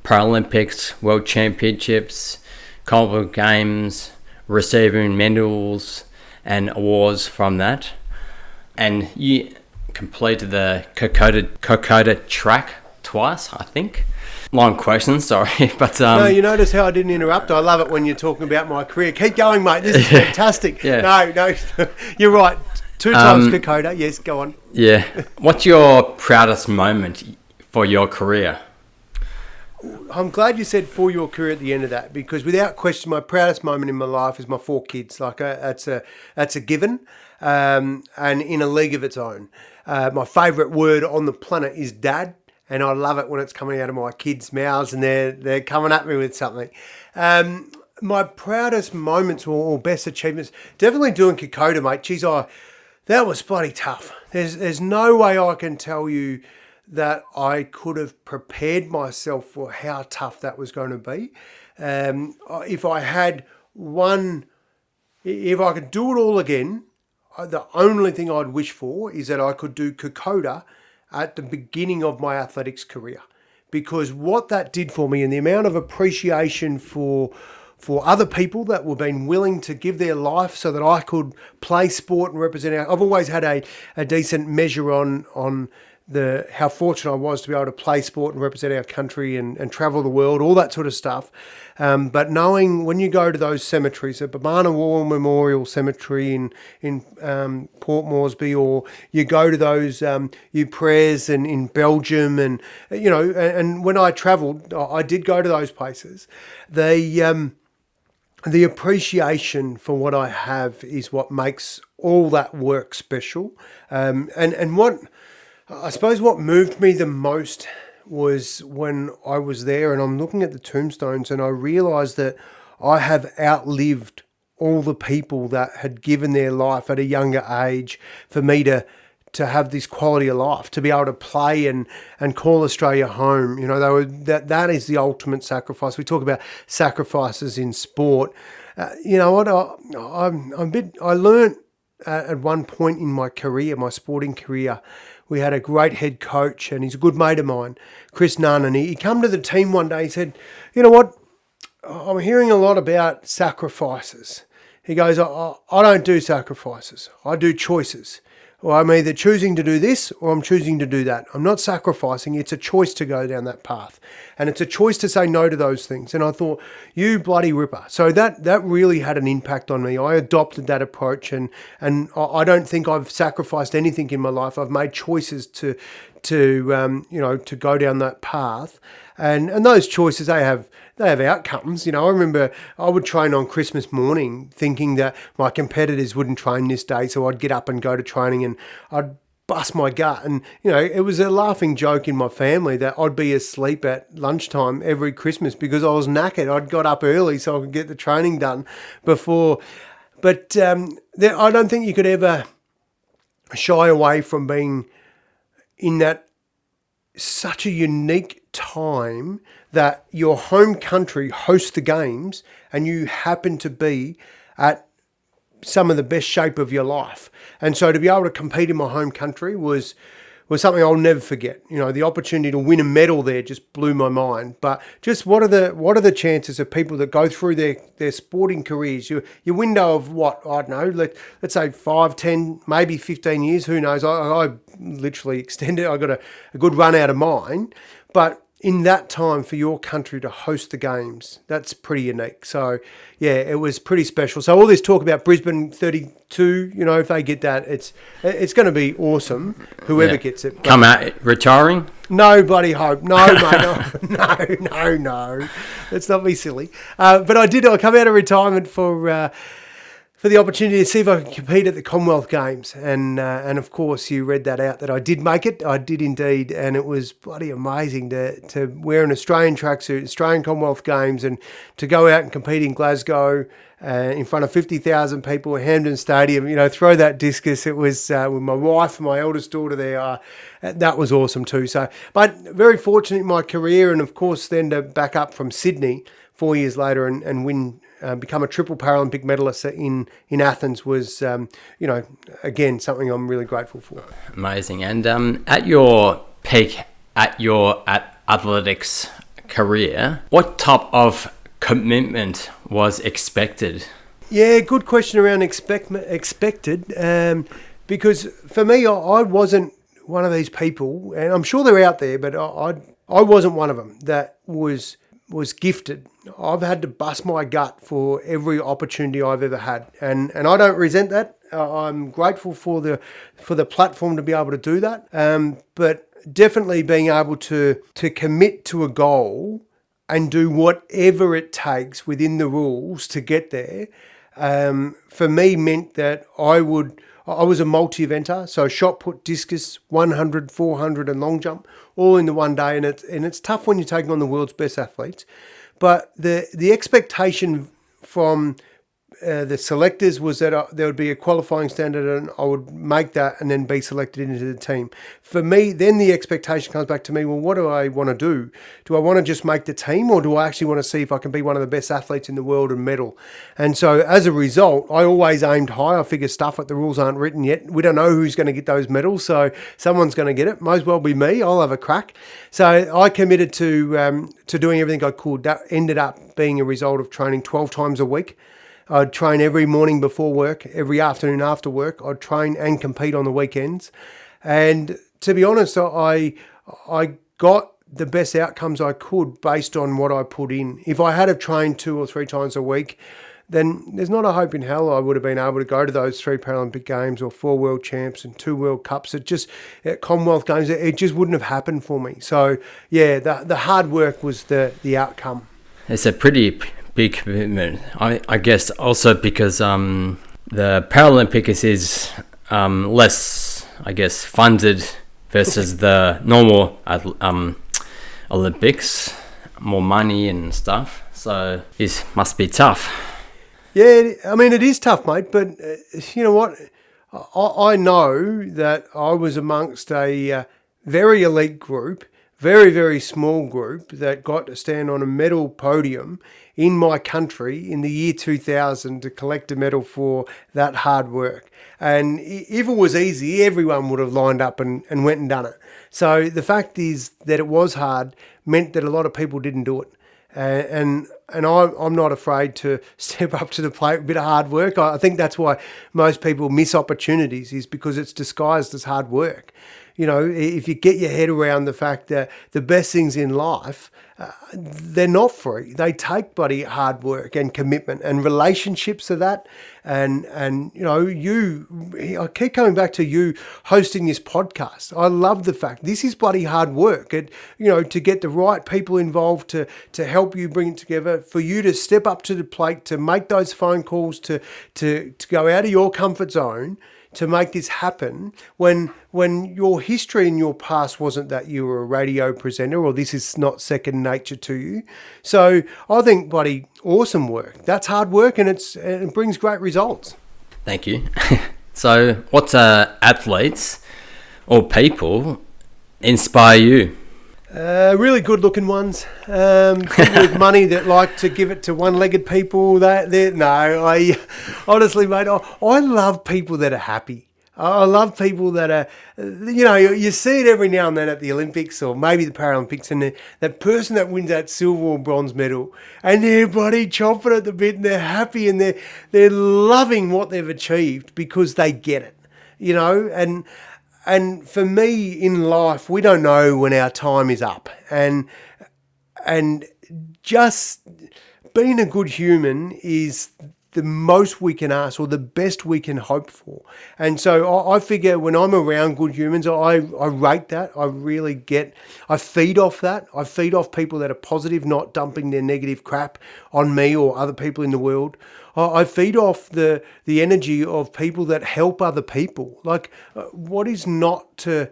Speaker 2: Paralympics, World Championships, Commonwealth Games, receiving medals and awards from that, and you completed the Kokoda, Kokoda track twice, I think. Long question, sorry, [laughs] but um,
Speaker 1: No, you notice how I didn't interrupt. I love it when you're talking about my career. Keep going, mate. This is [laughs] fantastic.
Speaker 2: Yeah.
Speaker 1: No, no, [laughs] you're right. Two times Kokoda. Yes, go on.
Speaker 2: yeah. What's your proudest moment for your career?
Speaker 1: I'm glad you said for your career at the end of that because without question, my proudest moment in my life is my four kids. Like uh, that's a that's a given, um, and in a league of its own. Uh, my favourite word on the planet is dad, and I love it when it's coming out of my kids' mouths and they're they're coming at me with something. Um, my proudest moments or, best achievements, definitely doing Kokoda, mate. Geez, I that was bloody tough. There's there's no way I can tell you that I could have prepared myself for how tough that was going to be. Um, if I had one, if I could do it all again, the only thing I'd wish for is that I could do Kokoda at the beginning of my athletics career. Because what that did for me and the amount of appreciation for for other people that were being willing to give their life so that I could play sport and represent. I've always had a, a decent measure on on the how fortunate I was to be able to play sport and represent our country and, and travel the world, all that sort of stuff. Um, but knowing when you go to those cemeteries, at Bomana War Memorial Cemetery in in um, Port Moresby, or you go to those um, Ypres and in Belgium, and you know, and, and when I travelled, I did go to those places. They um, the appreciation for what I have is what makes all that work special. Um, and and what I suppose what moved me the most was when I was there and I'm looking at the tombstones and I realised that I have outlived all the people that had given their life at a younger age for me to to have this quality of life, to be able to play and and call Australia home. You know, they were that that is the ultimate sacrifice. We talk about sacrifices in sport. Uh, you know what? I, I'm, I'm a bit. I learned at one point in my career, my sporting career, we had a great head coach, and he's a good mate of mine, Chris Nunn. And he, he come to the team one day. He said, "You know what? I'm hearing a lot about sacrifices." He goes, I, I don't do sacrifices. I do choices. Or I'm either choosing to do this or I'm choosing to do that. I'm not sacrificing. It's a choice to go down that path. And it's a choice to say no to those things. And I thought, you bloody ripper. So that that really had an impact on me. I adopted that approach and and I don't think I've sacrificed anything in my life. I've made choices to to um, you know to go down that path. And and those choices they have they have outcomes. You know, I remember I would train on Christmas morning thinking that my competitors wouldn't train this day, so I'd get up and go to training and I'd bust my gut. And, you know, it was a laughing joke in my family that I'd be asleep at lunchtime every Christmas because I was knackered. I'd got up early so I could get the training done before. But um, there, I don't think you could ever shy away from being in that such a unique time that your home country hosts the games and you happen to be at some of the best shape of your life. And so to be able to compete in my home country was was something I'll never forget. You know, the opportunity to win a medal there just blew my mind. But just what are the what are the chances of people that go through their, their sporting careers? Your your window of what I don't know, let let's say five, ten, maybe fifteen years. Who knows? I, I literally [laughs] extended. I got a, a good run out of mine, but in that time for your country to host the games, that's pretty unique. So, yeah, it was pretty special. So all this talk about Brisbane 32, you know, if they get that, it's it's going to be awesome. Whoever
Speaker 2: Yeah.
Speaker 1: gets it.
Speaker 2: Come out retiring.
Speaker 1: no bloody hope. No, mate. No, [laughs] no, no, no. Let's not be silly. Uh, but I did. I come out of retirement for. Uh, for the opportunity to see if I could compete at the Commonwealth Games, and uh, and of course you read that out that I did make it. I did indeed, and it was bloody amazing to to wear an Australian tracksuit, Australian Commonwealth Games, and to go out and compete in Glasgow uh, in front of fifty thousand people at Hampden Stadium. You know, throw that discus. It was uh, with my wife and my eldest daughter there. Uh, that was awesome too. So, but very fortunate in my career, and of course then to back up from Sydney four years later and, and win uh, become a triple Paralympic medalist in in Athens was, um, you know, again something I'm really grateful for.
Speaker 2: Amazing. And um, at your peak, at your at athletics career, what type of commitment was expected?
Speaker 1: Yeah, good question around expect expected, um, because for me, I, I wasn't one of these people, and I'm sure they're out there, but I, I I wasn't one of them that was was gifted. I've had to bust my gut for every opportunity I've ever had, and and I don't resent that. Uh, I'm grateful for the for the platform to be able to do that. Um, but definitely being able to to commit to a goal and do whatever it takes within the rules to get there, um, for me meant that I would. I was a multi-eventer, so shot put, discus, 100, 400, and long jump, all in the one day, and it's and it's tough when you're taking on the world's best athletes. But the the expectation from uh, the selectors was that uh, there would be a qualifying standard and I would make that and then be selected into the team. For me, then the expectation comes back to me well, what do I want to do? Do I want to just make the team or do I actually want to see if I can be one of the best athletes in the world and medal? And so as a result, I always aimed high. I figure stuff like the rules aren't written yet. We don't know who's going to get those medals, so someone's going to get it. Might as well be me. I'll have a crack. So I committed to, um, to doing everything I could. That ended up being a result of training 12 times a week. I'd train every morning before work, every afternoon after work. I'd train and compete on the weekends. And to be honest, I I got the best outcomes I could based on what I put in. If I had have trained two or three times a week, then there's not a hope in hell I would have been able to go to those three Paralympic Games or four World Champs and two World Cups. It just at Commonwealth Games, it just wouldn't have happened for me. So yeah, the the hard work was the the outcome.
Speaker 2: It's a pretty big commitment. I, I guess also because um, the Paralympics is um, less, I guess, funded versus the normal um, Olympics, more money and stuff. So it must be tough.
Speaker 1: Yeah, I mean it is tough, mate. But uh, you know what? I, I, know that I was amongst a uh, very elite group, very very small group that got to stand on a medal podium in my country in the year 2000 to collect a medal for that hard work. And if it was easy, everyone would have lined up and, and went and done it. So the fact is that it was hard meant that a lot of people didn't do it. And and I'm not afraid to [laughs] step up to the plate. A bit of hard work. I think that's why most people miss opportunities is because it's disguised as hard work. You know, if you get your head around the fact that the best things in life uh, they're not free. They take bloody hard work and commitment and relationships to that. And and you know, you I keep coming back to you hosting this podcast. I love the fact this is bloody hard work. It you know, to get the right people involved to to help you bring it together, for you to step up to the plate, to make those phone calls, to to to go out of your comfort zone to make this happen when when your history in your past wasn't that you were a radio presenter or this is not second nature to you. So I think bloody awesome work. That's hard work and it's it brings great results.
Speaker 2: Thank you. [laughs] so what uh, athletes or people inspire you?
Speaker 1: Uh, really good looking ones um, with [laughs] money that like to give it to one legged people. That no, I honestly, mate, I, I love people that are happy. I love people that are, you know, you see it every now and then at the Olympics or maybe the Paralympics, and the, that person that wins that silver or bronze medal, and they're bloody chomping at the bit, and they're happy, and they're they're loving what they've achieved because they get it, you know, and and for me in life, we don't know when our time is up, and and just being a good human is the most we can ask or the best we can hope for. And so I, I, figure when I'm around good humans, I, I rate that. I really get, I feed off that. I feed off people that are positive, not dumping their negative crap on me or other people in the world. I, feed off the, the energy of people that help other people. Like, uh, what is not to,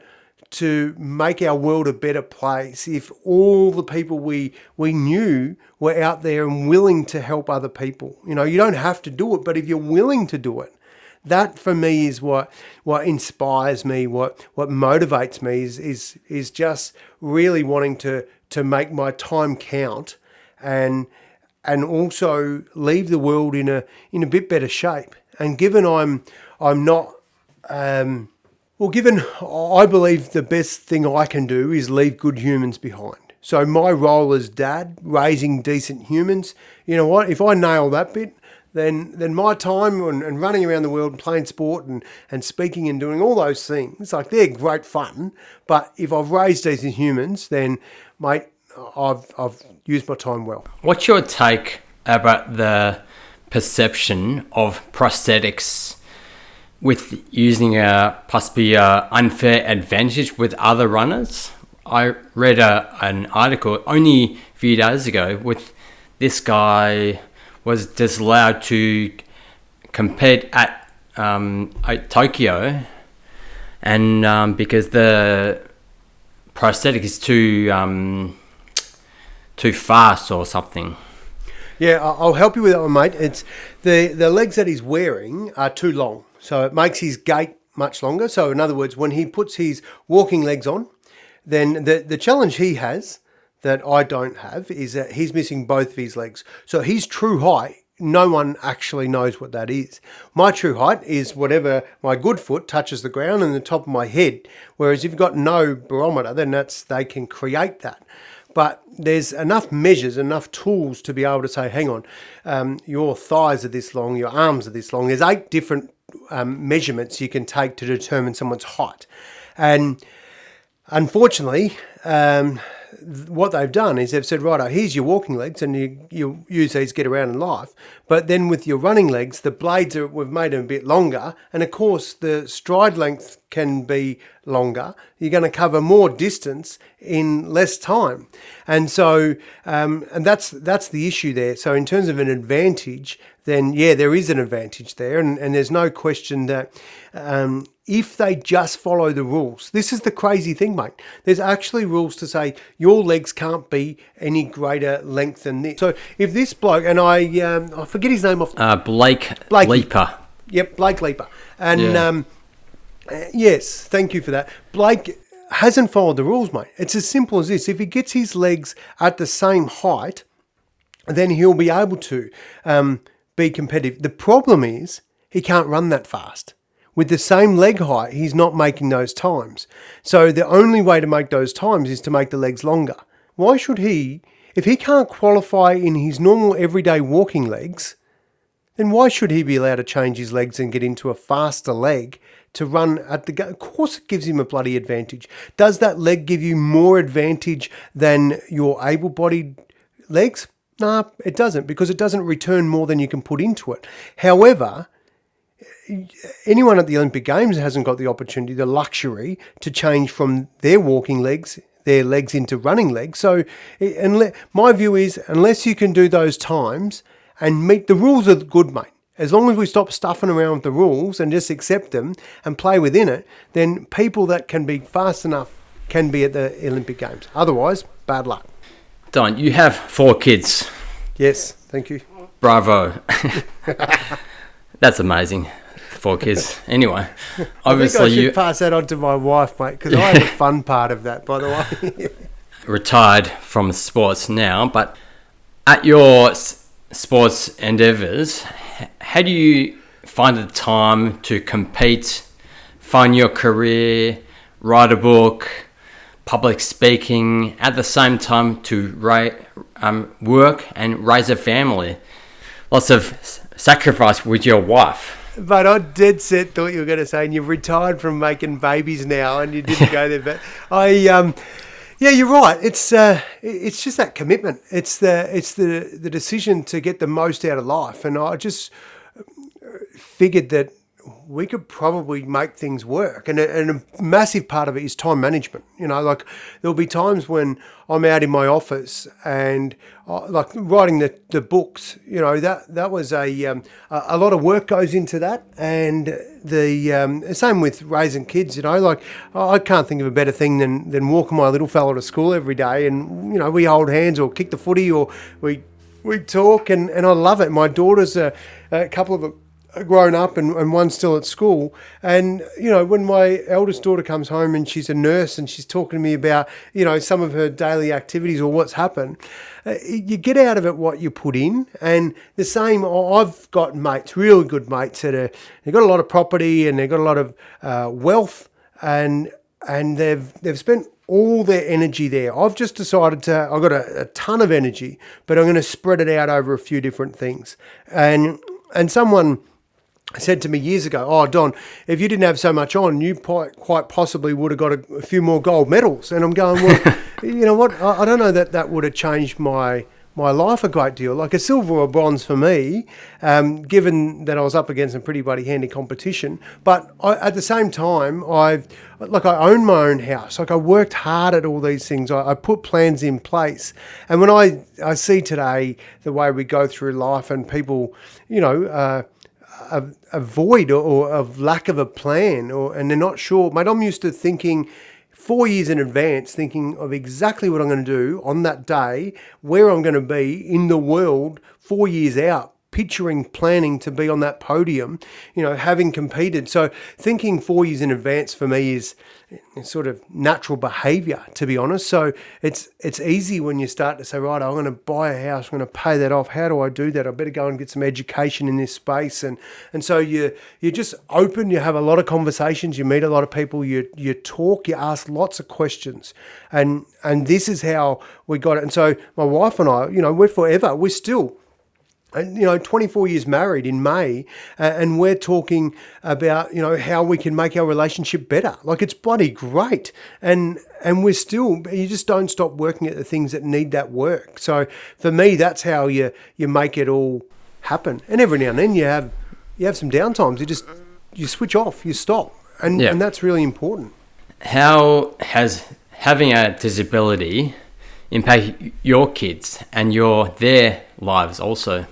Speaker 1: to make our world a better place if all the people we we knew were out there and willing to help other people. You know, you don't have to do it, but if you're willing to do it, that for me is what what inspires me, what what motivates me is is is just really wanting to to make my time count and and also leave the world in a in a bit better shape. And given I'm I'm not um, well, given I believe the best thing I can do is leave good humans behind. So my role as dad, raising decent humans, you know what? If I nail that bit, then then my time and, and, running around the world and playing sport and, and speaking and doing all those things, like they're great fun. But if I've raised decent humans, then mate, I've I've used my time well.
Speaker 2: What's your take about the perception of prosthetics with using a possibly a unfair advantage with other runners? I read a, an article only a few days ago with this guy was disallowed to compete at, um, at Tokyo, and um, because the prosthetic is too um, too fast or something.
Speaker 1: Yeah, I'll help you with that one, mate. It's the the legs that he's wearing are too long, so it makes his gait much longer. So, in other words, when he puts his walking legs on, then the the challenge he has that I don't have is that he's missing both of his legs. So his true height, no one actually knows what that is. My true height is whatever my good foot touches the ground and the top of my head. Whereas if you've got no barometer, then that's they can create that but there's enough measures, enough tools to be able to say, hang on, um, your thighs are this long, your arms are this long. There's eight different um, measurements you can take to determine someone's height. And unfortunately, um, what they've done is they've said, right, here's your walking legs, and you, you use these get around in life. But then with your running legs, the blades are, we've made them a bit longer, and of course the stride length can be longer. You're going to cover more distance in less time, and so um, and that's that's the issue there. So in terms of an advantage, then yeah, there is an advantage there, and, and there's no question that um, if they just follow the rules, this is the crazy thing, mate. There's actually rules to say your legs can't be any greater length than this. So if this bloke and I, um, I forget his name off.
Speaker 2: Uh, Blake
Speaker 1: Blakey.
Speaker 2: Leeper.
Speaker 1: Yep, Blake Leeper. And
Speaker 2: Yeah.
Speaker 1: um, uh, yes, thank you for that. Blake hasn't followed the rules, mate. It's as simple as this. If he gets his legs at the same height, then he'll be able to um, be competitive. The problem is he can't run that fast. With the same leg height, he's not making those times. So the only way to make those times is to make the legs longer. Why should he, if he can't qualify in his normal everyday walking legs, then why should he be allowed to change his legs and get into a faster leg to run at the? Of course, it gives him a bloody advantage. Does that leg give you more advantage than your able bodied legs? Nah, it doesn't because it doesn't return more than you can put into it. However, anyone at the Olympic Games hasn't got the opportunity, the luxury to change from their walking legs, their legs into running legs. So, and my view is, unless you can do those times and meet the rules are good, mate. As long as we stop stuffing around with the rules and just accept them and play within it, then people that can be fast enough can be at the Olympic Games. Otherwise, bad luck.
Speaker 2: Don, you have four kids.
Speaker 1: Yes, thank you.
Speaker 2: Bravo. [laughs] That's amazing. Four kids. [laughs] Anyway,
Speaker 1: I think
Speaker 2: obviously
Speaker 1: I should
Speaker 2: you
Speaker 1: pass that on to my wife, mate, because I have the fun [laughs] part of that, by the way. [laughs]
Speaker 2: retired from sports now, but at your sports endeavors, how do you find the time to compete, find your career, write a book, public speaking, at the same time to write, um, work and raise a family? Lots of sacrifice with your wife.
Speaker 1: But I dead set thought you were going to say, and you've retired from making babies now, and you didn't go there. But I, um, yeah, you're right. It's uh, it's just that commitment. It's the it's the the decision to get the most out of life, and I just figured that we could probably make things work. And a, and a massive part of it is time management. You know, like there'll be times when I'm out in my office and uh, like writing the, the books, you know, that, that was a, um, a, a lot of work goes into that. And the um, same with raising kids, you know, like I can't think of a better thing than, than walking my little fella to school every day. And, you know, we hold hands or kick the footy or we, we talk and, and I love it. My daughter's a, a couple of grown up and, and one's still at school. And, you know, when my eldest daughter comes home and she's a nurse and she's talking to me about, you know, some of her daily activities or what's happened, uh, you get out of it what you put in. And the same, I've got mates, really good mates that are, they've got a lot of property and they've got a lot of uh, wealth and, and they've, they've spent all their energy there. I've just decided to, I've got a, a ton of energy, but I'm going to spread it out over a few different things. And, and someone, said to me years ago, "Oh, Don, if you didn't have so much on, you quite, quite possibly would have got a, a few more gold medals." And I'm going, "Well, [laughs] you know what? I, I don't know that that would have changed my my life a great deal. Like a silver or bronze for me, um, given that I was up against some pretty bloody handy competition. But I, at the same time, I've like I own my own house. Like I worked hard at all these things. I, I put plans in place, and when I I see today the way we go through life and people, you know. Uh, a, a, void or, or of lack of a plan or and they're not sure. Mate i'm used to thinking four years in advance thinking of exactly what I'm going to do on that day, where I'm going to be in the world four years out picturing planning to be on that podium, you know, having competed. So thinking four years in advance for me is sort of natural behavior, to be honest. So it's it's easy when you start to say, right, I'm going to buy a house, I'm going to pay that off. How do I do that? I better go and get some education in this space. And and so you you just open, you have a lot of conversations, you meet a lot of people, you you talk, you ask lots of questions. And and this is how we got it. And so my wife and I, you know, we're forever, we're still and you know 24 years married in may uh, and we're talking about you know how we can make our relationship better. Like it's bloody great. And and we're still you just don't stop working at the things that need that work. So for me that's how you you make it all happen. And every now and then you have you have some downtimes. You just you switch off you stop. And yeah. and that's really important.
Speaker 2: How has having a disability impact your kids and your their lives also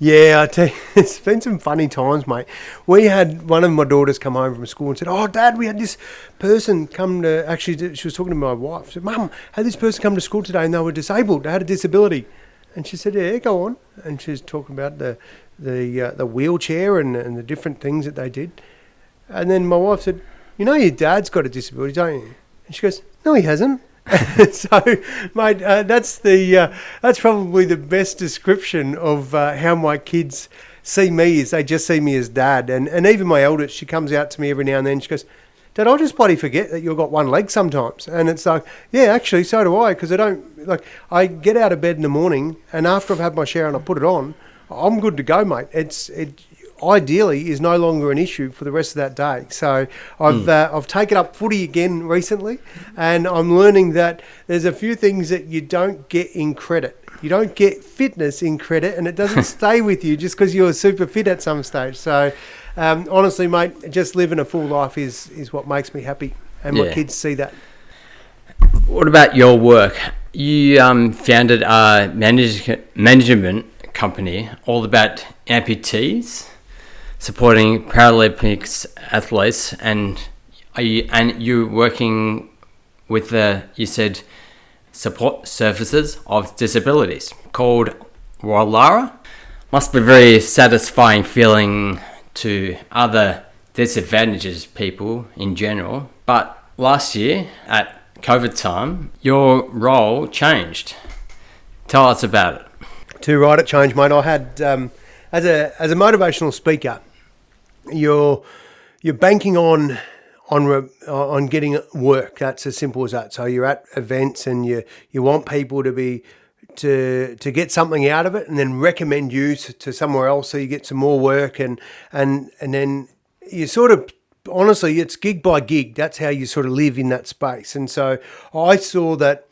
Speaker 1: yeah, I tell you, [laughs] it's been some funny times, mate. We had one of my daughters come home from school and said, "Oh, Dad, we had this person come to actually." She was talking to my wife. Said, "Mum, had this person come to school today and they were disabled. They had a disability." And she said, "Yeah, go on." And she's talking about the the uh, the wheelchair and and the different things that they did. And then my wife said, "You know, your dad's got a disability, don't you?" And she goes, "No, he hasn't." [laughs] so, mate, uh, that's the uh, that's probably the best description of uh, how my kids see me. Is they just see me as dad, and and even my eldest, she comes out to me every now and then. She goes, "Dad, I just bloody forget that you've got one leg sometimes." And it's like, yeah, actually, so do I, because I don't like I get out of bed in the morning, and after I've had my shower and I put it on, I'm good to go, mate. It's it ideally is no longer an issue for the rest of that day. So I've mm. uh, I've taken up footy again recently, and I'm learning that there's a few things that you don't get in credit. You don't get fitness in credit, and it doesn't [laughs] stay with you just because you're super fit at some stage. So um, honestly, mate, just living a full life is is what makes me happy, and yeah. my kids see that.
Speaker 2: What about your work? You um, founded a manage- management company all about amputees supporting Paralympics athletes, and are you, and you working with the you said support services of disabilities called Wallara. Must be very satisfying feeling to other disadvantaged people in general. But last year at COVID time, your role changed. Tell us about it.
Speaker 1: Too right, it changed, mate. I had um, as a as a motivational speaker you're you're banking on on uh, on getting work. That's as simple as that. So you're at events and you you want people to be to to get something out of it, and then recommend you to, to somewhere else so you get some more work, and and and then you sort of honestly it's gig by gig. That's how you sort of live in that space. And so I saw that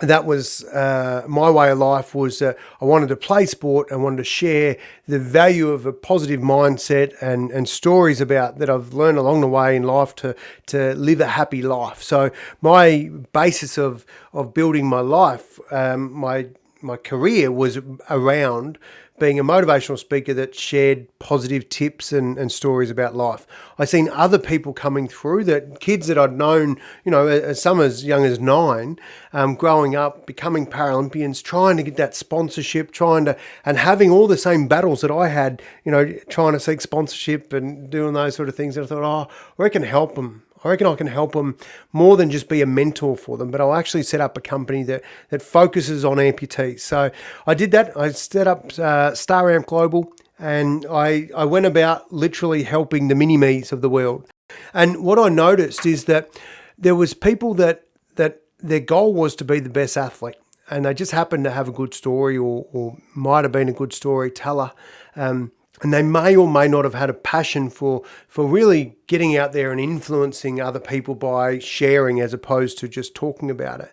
Speaker 1: that was uh, my way of life was uh, I wanted to play sport and wanted to share the value of a positive mindset and, and stories about that I've learned along the way in life to to live a happy life. So my basis of of building my life, um, my my career was around being a motivational speaker that shared positive tips and, and stories about life. I've seen other people coming through that kids that I'd known, you know, some as young as nine, um, growing up, becoming Paralympians, trying to get that sponsorship, trying to, and having all the same battles that I had, you know, trying to seek sponsorship and doing those sort of things. And I thought, oh, I can help them. I reckon I can help them more than just be a mentor for them, but I'll actually set up a company that, that focuses on amputees. So I did that. I set up uh, Star Amp Global and I, I went about literally helping the mini me's of the world. And what I noticed is that there was people that, that their goal was to be the best athlete and they just happened to have a good story or, or might have been a good storyteller. Um, and they may or may not have had a passion for for really getting out there and influencing other people by sharing as opposed to just talking about it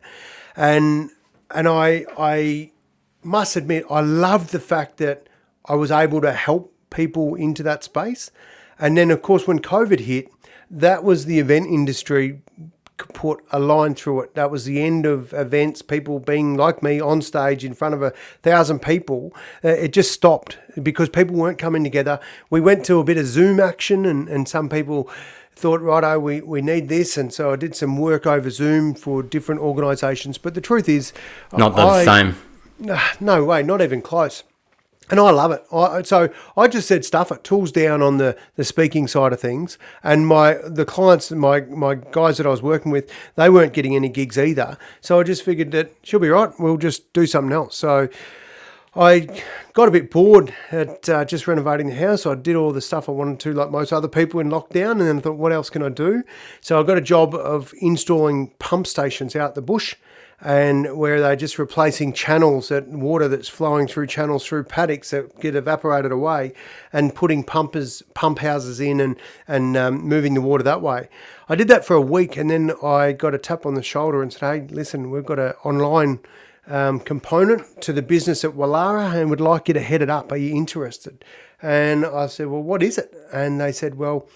Speaker 1: and and i i must admit, I loved the fact that I was able to help people into that space. And then, of course, when COVID hit, that was the event industry put a line through it. That was the end of events, people being like me on stage in front of a thousand people. Uh, it just stopped because people weren't coming together. We went to a bit of Zoom action, and, and some people thought, righto, we, we need this. And so I did some work over Zoom for different organisations. But the truth is,
Speaker 2: Not the
Speaker 1: I-
Speaker 2: same.
Speaker 1: no way, not even close. And I love it. I, so I just said stuff it, tools down on the, the speaking side of things. And my the clients, my my guys that I was working with, they weren't getting any gigs either. So I just figured that she'll be right. We'll just do something else. So I got a bit bored at uh, just renovating the house. I did all the stuff I wanted to, like most other people in lockdown, and then I thought, what else can I do? So I got a job of installing pump stations out the bush, and where they're just replacing channels that water that's flowing through channels through paddocks that get evaporated away, and putting pumpers pump houses in and and um, moving the water that way. I did that for a week, and then I got a tap on the shoulder and said, "Hey, listen, we've got an online." um, component to the business at Wallara and would like you to head it up. Are you interested? And I said, Well, what is it? And they said, Well,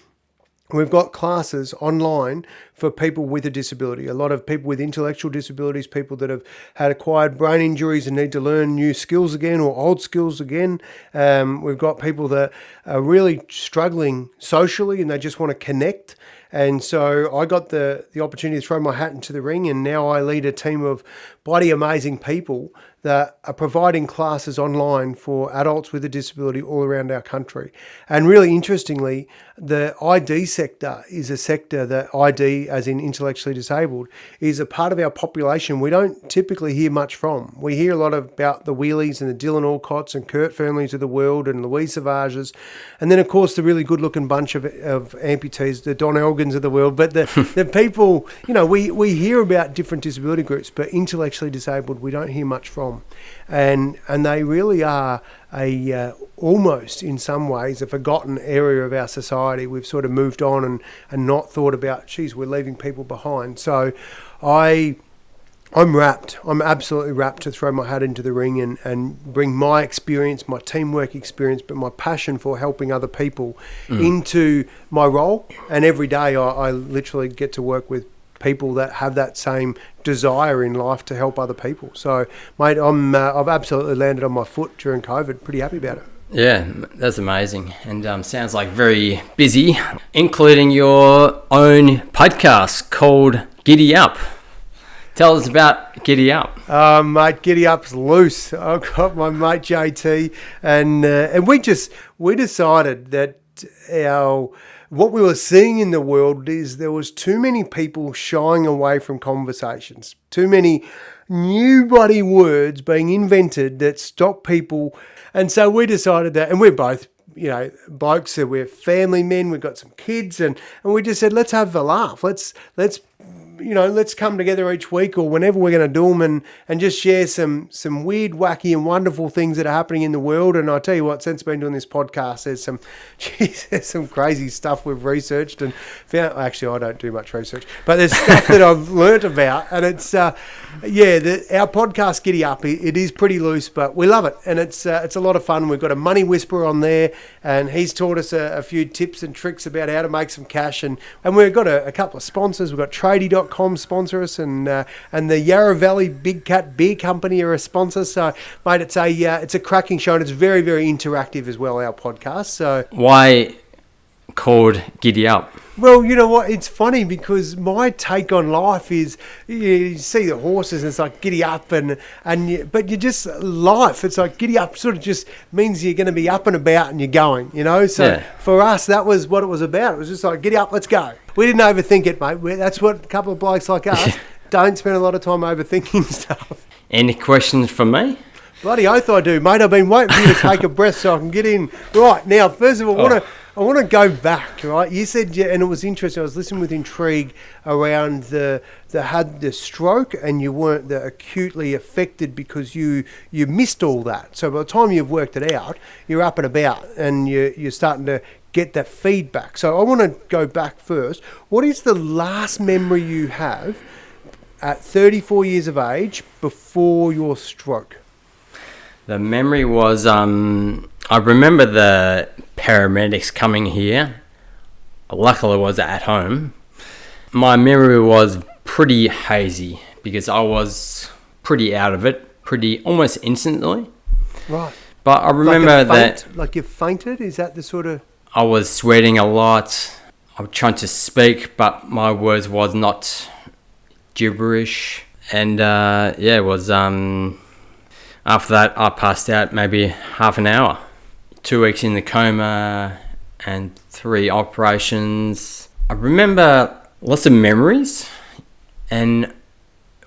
Speaker 1: We've got classes online for people with a disability. A lot of people with intellectual disabilities, people that have had acquired brain injuries and need to learn new skills again or old skills again. Um, we've got people that are really struggling socially and they just want to connect. And so I got the, the opportunity to throw my hat into the ring, and now I lead a team of bloody amazing people that are providing classes online for adults with a disability all around our country. And really interestingly, the ID sector is a sector that ID, as in intellectually disabled, is a part of our population we don't typically hear much from. We hear a lot about the Wheelies and the Dylan Alcotts and Kurt Fearnleys of the world and Louise Sauvages. And then, of course, the really good looking bunch of, of amputees, the Don Elgins of the world. But the, [laughs] the people, you know, we, we hear about different disability groups, but intellectually disabled, we don't hear much from and and they really are a uh, almost in some ways a forgotten area of our society. We've sort of moved on and and not thought about, geez, we're leaving people behind. So, I. I'm wrapped. I'm absolutely wrapped to throw my hat into the ring and, and bring my experience, my teamwork experience, but my passion for helping other people into my role. And every day I, I literally get to work with people that have that same desire in life to help other people. So, mate, I'm uh, I've absolutely landed on my foot during COVID. Pretty happy about it.
Speaker 2: Yeah, that's amazing, and um, sounds like very busy, including your own podcast called Giddy Up. Tell us about Giddy Up.
Speaker 1: Um, mate, Giddy Up's loose. [laughs] I've got my mate JT, and uh, and we just we decided that our what we were seeing in the world is there was too many people shying away from conversations, too many new bloody words being invented that stop people, and so we decided that, and we're both. You know, blokes that we're family men. We've got some kids, and, and we just said, let's have a laugh. Let's let's you know, let's come together each week or whenever we're going to do them and, and just share some some weird, wacky, and wonderful things that are happening in the world. And I tell you what, since I've been doing this podcast, there's some, [laughs] geez, there's some crazy stuff we've researched and found. Actually, I don't do much research, but there's stuff that I've [laughs] learnt about, and it's uh, yeah, the, our podcast Giddy Up, it, it is pretty loose, but we love it, and it's uh, it's a lot of fun. We've got a money whisperer on there, and he's taught us a, a few tips and tricks about how to make some cash, and and we've got a, a couple of sponsors. We've got Tradie.com sponsor us, and uh, and the Yarra Valley Big Cat Beer Company are a sponsor. So, mate, it's a uh, it's a cracking show, and it's very very interactive as well. Our podcast, so.
Speaker 2: Why called Giddy Up?
Speaker 1: Well, you know what? It's funny because my take on life is you, see the horses and it's like giddy up and and you, but you just life. It's like giddy up sort of just means you're going to be up and about and you're going. You know. So
Speaker 2: Yeah.
Speaker 1: for us, that was what it was about. It was just like giddy up, let's go. We didn't overthink it, mate. We, that's what a couple of blokes like us [laughs] don't spend a lot of time overthinking [laughs] stuff.
Speaker 2: Any questions from me?
Speaker 1: Bloody oath I do, mate. I've been waiting for you to take a breath so I can get in. Right now, first of all, I want to oh. I want to go back. Right, you said, yeah, and it was interesting. I was listening with intrigue around the the had the stroke, and you weren't acutely affected because you you missed all that. So by the time you've worked it out, you're up and about, and you you're starting to get that feedback. So I want to go back first. What is the last memory you have at 34 years of age before your stroke?
Speaker 2: The memory was um, I remember the paramedics coming here. Luckily, I was at home. My memory was pretty hazy because I was pretty out of it, pretty almost instantly.
Speaker 1: Right.
Speaker 2: But I remember
Speaker 1: like a
Speaker 2: that
Speaker 1: like you fainted. Is that the sort of
Speaker 2: I was sweating a lot. I was trying to speak, but my words was not gibberish. And uh, yeah, it was um, after that I passed out maybe half an hour. Two weeks in the coma and three operations. I remember lots of memories, and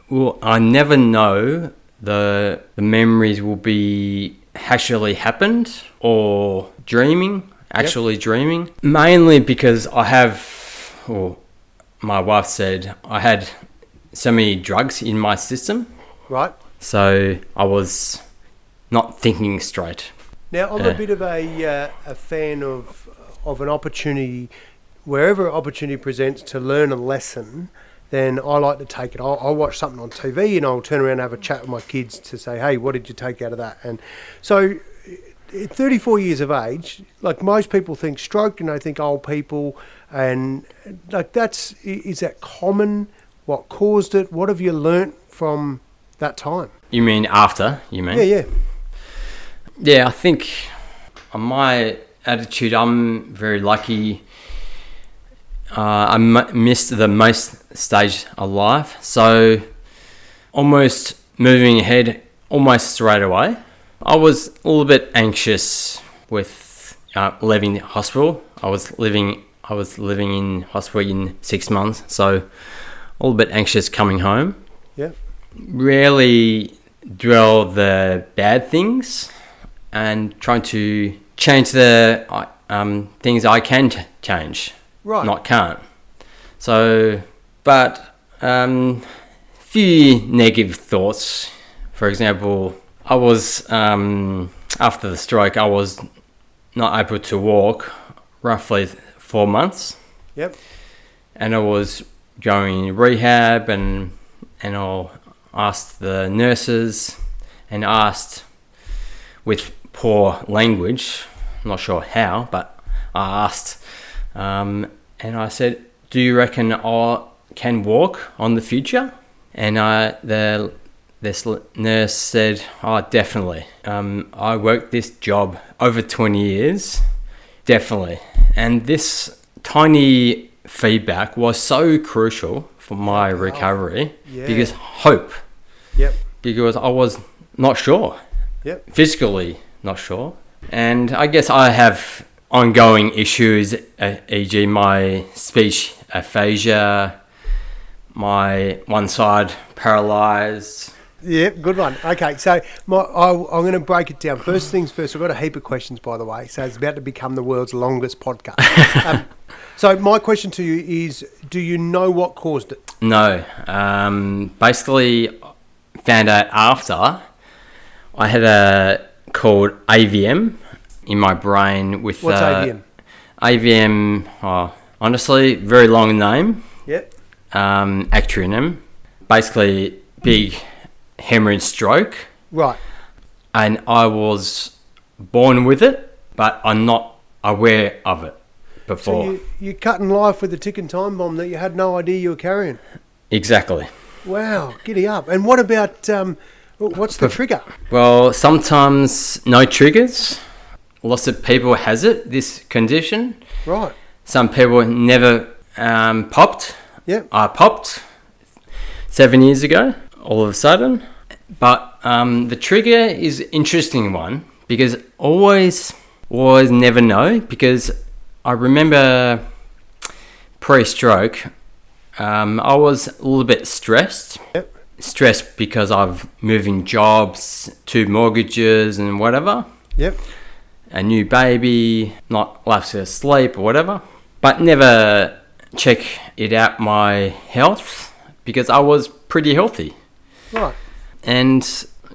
Speaker 2: well, I never know the the memories will be actually happened or dreaming, actually dreaming. Mainly because I have, or my wife said I had so many drugs in my system,
Speaker 1: right?
Speaker 2: so I was not thinking straight.
Speaker 1: Now I'm
Speaker 2: Yeah.
Speaker 1: a bit of a uh, a fan of of an opportunity wherever opportunity presents to learn a lesson. Then I like to take it. I'll, I'll watch something on TV and I'll turn around and have a chat with my kids to say, "Hey, what did you take out of that?" And so, at 34 years of age, like most people think stroke, and they think old people, and like that's is that common? What caused it? What have you learnt from that time?
Speaker 2: You mean after? You mean?
Speaker 1: Yeah, yeah,
Speaker 2: Yeah, I think on my attitude, I'm very lucky. Uh, I m- missed the most stage of life, so almost moving ahead almost straight away. I was a little bit anxious with uh, leaving the hospital. I was living, I was living in hospital in six months, so a little bit anxious coming home.
Speaker 1: yeah.
Speaker 2: Rarely dwell the bad things and trying to change the um, things I can t- change,
Speaker 1: Right.
Speaker 2: not can't. So, but um, few negative thoughts. For example, I was um, after the stroke, I was not able to walk roughly four months,
Speaker 1: Yep.
Speaker 2: and I was going in rehab and and I asked the nurses and asked with poor language, I'm not sure how, but I asked, um, and I said, "Do you reckon I can walk on the future?" And I the this nurse said, "Oh, definitely. Um, I worked this job over 20 years, definitely." And this tiny feedback was so crucial for my recovery
Speaker 1: Yeah.
Speaker 2: because hope,
Speaker 1: Yep.
Speaker 2: because I was not sure
Speaker 1: Yep.
Speaker 2: physically not sure. And I guess I have ongoing issues, uh, e.g., my speech aphasia, my one side paralyzed.
Speaker 1: Yep, good one. Okay, so my, I, I'm going to break it down. First things first, I've got a heap of questions, by the way. So it's about to become the world's longest podcast. [laughs] um, so my question to you is: Do you know what caused it?
Speaker 2: No, um, basically found out after I had a called AVM in my brain with
Speaker 1: What's
Speaker 2: uh,
Speaker 1: AVM?
Speaker 2: AVM. Oh, honestly, very long name.
Speaker 1: Yep.
Speaker 2: um, acronym, basically big hemorrhage stroke,
Speaker 1: Right.
Speaker 2: and I was born with it, but I'm not aware of it before.
Speaker 1: So you, you're cutting life with a ticking time bomb that you had no idea you were carrying.
Speaker 2: Exactly.
Speaker 1: Wow, giddy up. And what about um, what's the trigger?
Speaker 2: Well, sometimes no triggers. Lots of people has it this condition.
Speaker 1: Right.
Speaker 2: Some people never um, popped.
Speaker 1: Yep.
Speaker 2: I popped seven years ago, all of a sudden. But um, the trigger is interesting one because always, always never know because I remember pre-stroke, um, I was a little bit stressed.
Speaker 1: Yep.
Speaker 2: Stressed because I've moving jobs, two mortgages and whatever
Speaker 1: Yep.
Speaker 2: a new baby, not left to sleep or whatever. But never check it out my health because I was pretty healthy.
Speaker 1: Right.
Speaker 2: And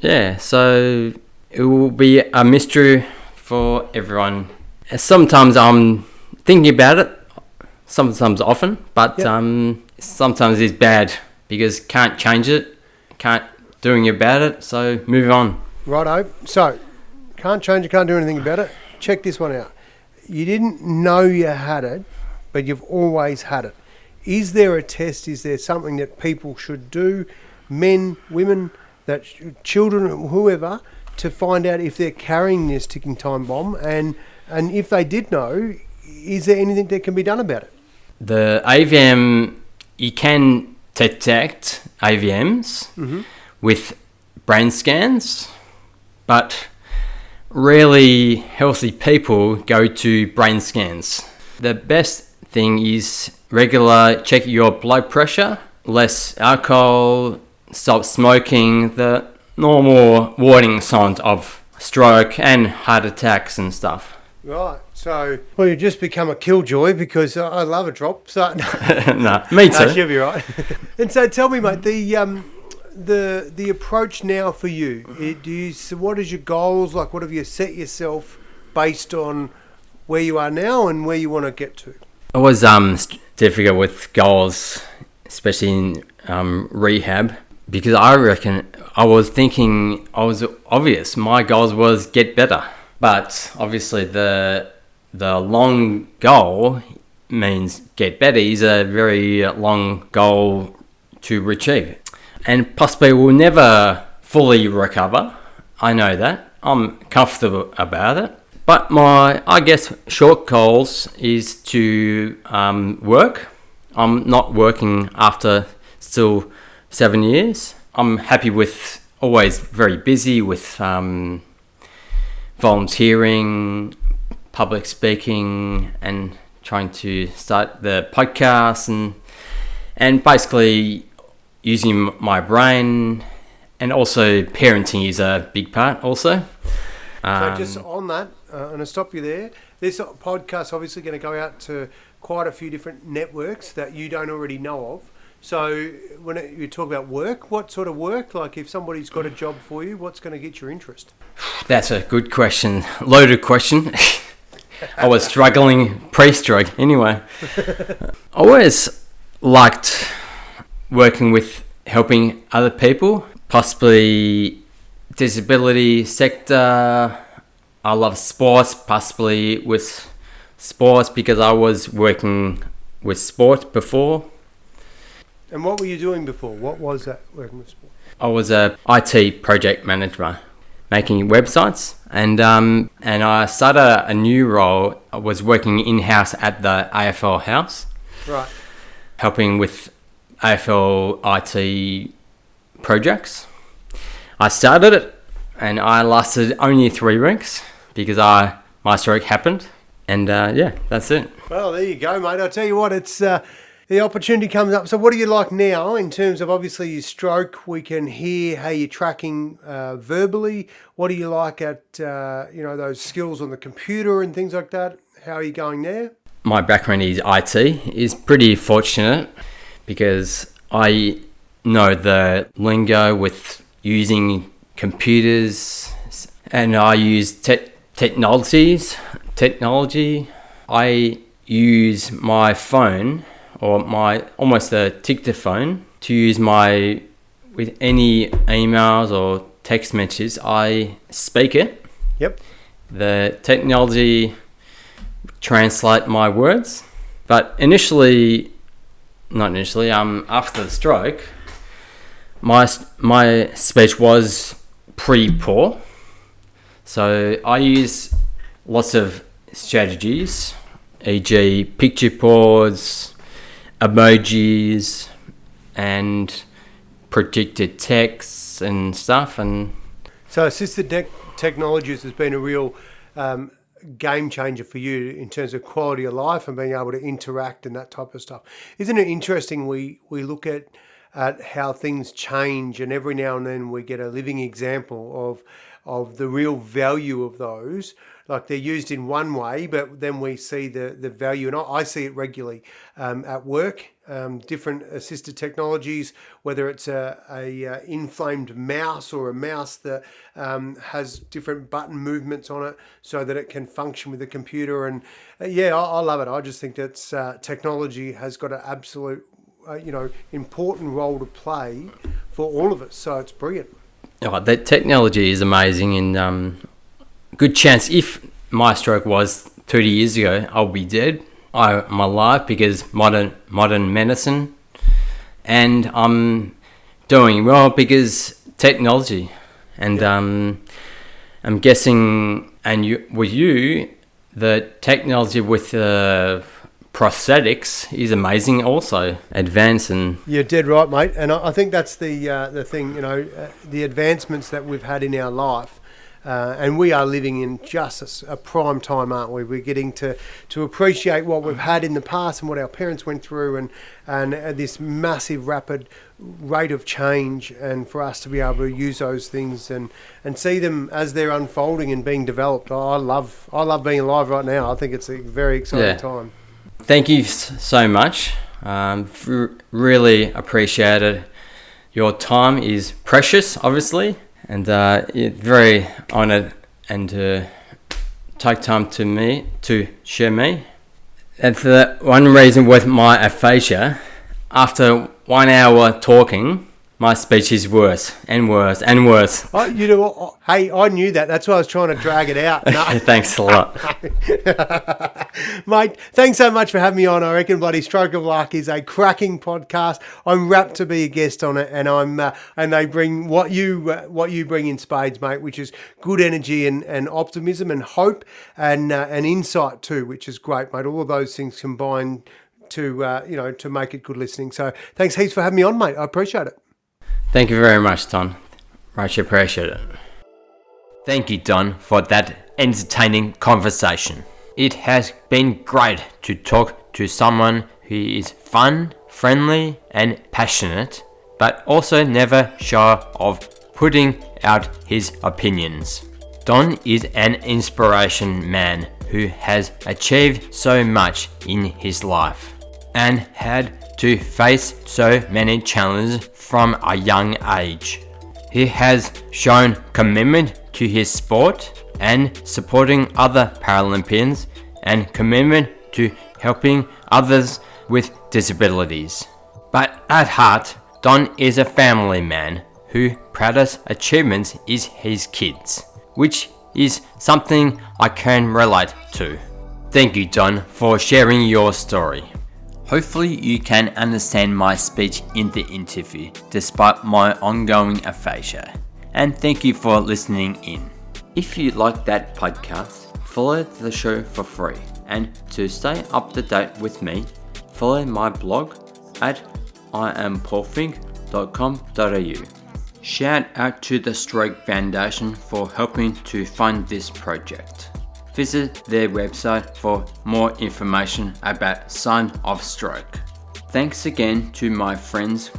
Speaker 2: yeah, so it will be a mystery for everyone. Sometimes I'm thinking about it, sometimes often, but
Speaker 1: Yep.
Speaker 2: um, sometimes it's bad because can't change it, can't do anything about it. So move on.
Speaker 1: Righto. So, can't change it, can't do anything about it. Check this one out. You didn't know you had it, but you've always had it. Is there a test? Is there something that people should do, men, women, that sh- children, whoever, to find out if they're carrying this ticking time bomb? And and if they did know, is there anything that can be done about it?
Speaker 2: The AVM, you can detect AVMs mm-hmm. with brain scans, but rarely healthy people go to brain scans. The best thing is regular check your blood pressure, less alcohol, stop smoking, the normal warning signs of stroke and heart attacks and stuff.
Speaker 1: Right. So, well, you just become a killjoy because I I love a drop. So, [laughs] [laughs]
Speaker 2: no, me
Speaker 1: No,
Speaker 2: too.
Speaker 1: she'll be right. [laughs] and so, tell me, mate, the um, the the approach now for you. eh, Do you so what is your goals? Like, what have you set yourself based on where you are now and where you want to get to?
Speaker 2: It was um difficult with goals, especially in um, rehab, because I reckon I was thinking I was obvious. My goals was get better, but obviously the the long goal means get better is a very long goal to achieve, and possibly will never fully recover. I know that. I'm comfortable about it. But my, I guess, short goals is to um, work. I'm not working after still seven years. I'm happy with always very busy with um, volunteering, public speaking, and trying to start the podcast and and basically using my brain and also parenting is a big part also.
Speaker 1: So,
Speaker 2: Um,
Speaker 1: just on that, uh, and I'll stop you there. This podcast obviously going to go out to quite a few different networks that you don't already know of. So, when it, you talk about work, what sort of work? Like, if somebody's got a job for you, what's going to get your interest?
Speaker 2: That's a good question. Loaded question. [laughs] I was struggling pre-stroke. Anyway, I [laughs] always liked working with helping other people, possibly disability sector. I love sports, possibly with sports because I was working with sport before.
Speaker 1: And what were you doing before? What was that working with sport?
Speaker 2: I was a IT project manager, making websites, and um, and I started a new role. I was working in house at the AFL house,
Speaker 1: Right.
Speaker 2: helping with AFL IT projects. I started it, and I lasted only three weeks because I my stroke happened, and uh, yeah, that's it.
Speaker 1: Well, there you go, mate. I'll tell you what, it's uh, the opportunity comes up. So, what do you like now in terms of obviously your stroke? We can hear how you're tracking uh, verbally. What do you like at uh, you know those skills on the computer and things like that? How are you going there?
Speaker 2: my background is IT is pretty fortunate because I know the lingo with using computers and I use te- technologies technology I use my phone or my almost a dictaphone to use my with any emails or text messages I speak it
Speaker 1: Yep.
Speaker 2: the technology translate my words. But initially, not initially, um, after the stroke, my my speech was pretty poor. So I use lots of strategies, e.g., picture boards, emojis, and predicted texts and stuff, and
Speaker 1: So, assisted tech technologies has been a real um, game changer for you in terms of quality of life and being able to interact and that type of stuff. Isn't it interesting? We we look at at how things change, and every now and then we get a living example of of the real value of those. Like they're used in one way, but then we see the the value, and I, see it regularly um, at work. Um, different assisted technologies, whether it's a, a uh, inflamed mouse or a mouse that um, has different button movements on it, so that it can function with the computer. And uh, yeah, I, I love it. I just think that uh, technology has got an absolute, uh, you know, important role to play for all of us. So it's brilliant.
Speaker 2: Oh, that technology is amazing, and um, good chance if my stroke was 30 years ago, I'll be dead. I, I'm alive because modern modern medicine, and I'm doing well because technology, and um, I'm guessing, and you with you, the technology with uh, prosthetics is amazing. Also, advanced and
Speaker 1: You're dead right, mate. And I, I think that's the uh, the thing. You know, uh, the advancements that we've had in our life. Uh, and we are living in just a prime time, aren't we? We're getting to, to appreciate what we've had in the past and what our parents went through, and and uh, this massive, rapid rate of change, and for us to be able to use those things and, and see them as they're unfolding and being developed. I love I love being alive right now. I think it's a very exciting
Speaker 2: Yeah.
Speaker 1: time.
Speaker 2: Thank you so much. Um, really appreciate it. Your time is precious, obviously, and uh, very honoured and to take time to me to share me. And for the one reason with my aphasia, after one hour talking, my speech is worse and worse and worse.
Speaker 1: Oh, you know what? Hey, I knew that. That's why I was trying to drag it out. No. [laughs]
Speaker 2: Thanks a lot. [laughs]
Speaker 1: Mate, thanks so much for having me on. I reckon Bloody Stroke of Luck is a cracking podcast. I'm rapt to be a guest on it, and I'm uh, and they bring what you uh, what you bring in spades, mate, which is good energy and, and optimism and hope and uh, and insight too, which is great, mate. All of those things combined to uh, you know to make it good listening. So thanks heaps for having me on, mate. I appreciate it.
Speaker 2: Thank you very much, Don. Much appreciate it. Thank you, Don, for that entertaining conversation. It has been great to talk to someone who is fun, friendly, and passionate, but also never shy of putting out his opinions. Don is an inspiration man who has achieved so much in his life and had to face so many challenges from a young age. He has shown commitment to his sport and supporting other Paralympians and commitment to helping others with disabilities. But at heart, Don is a family man whose proudest achievements is his kids, which is something I can relate to. Thank you, Don, for sharing your story. Hopefully, you can understand my speech in the interview despite my ongoing aphasia. And thank you for listening in. If you like that podcast, follow the show for free. And to stay up to date with me, follow my blog at iampaulfink.com.au. Shout out to the Stroke Foundation for helping to fund this project. Visit their website for more information about sign of stroke. Thanks again to my friends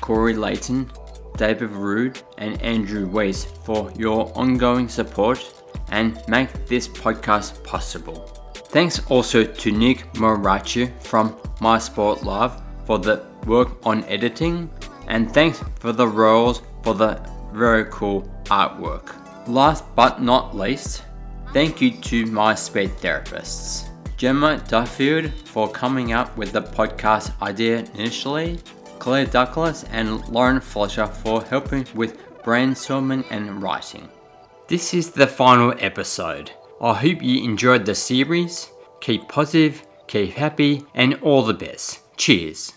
Speaker 2: Corey Layton, David Rude, and Andrew Weiss for your ongoing support and make this podcast possible. Thanks also to Nick Morachi from My Sport Live for the work on editing, and thanks for the roles for the very cool artwork. Last but not least, thank you to my speech therapists. Gemma Duffield for coming up with the podcast idea initially, Claire Douglas and Lauren Fletcher for helping with brainstorming and writing. This is the final episode. I hope you enjoyed the series. Keep positive, keep happy, and all the best. Cheers.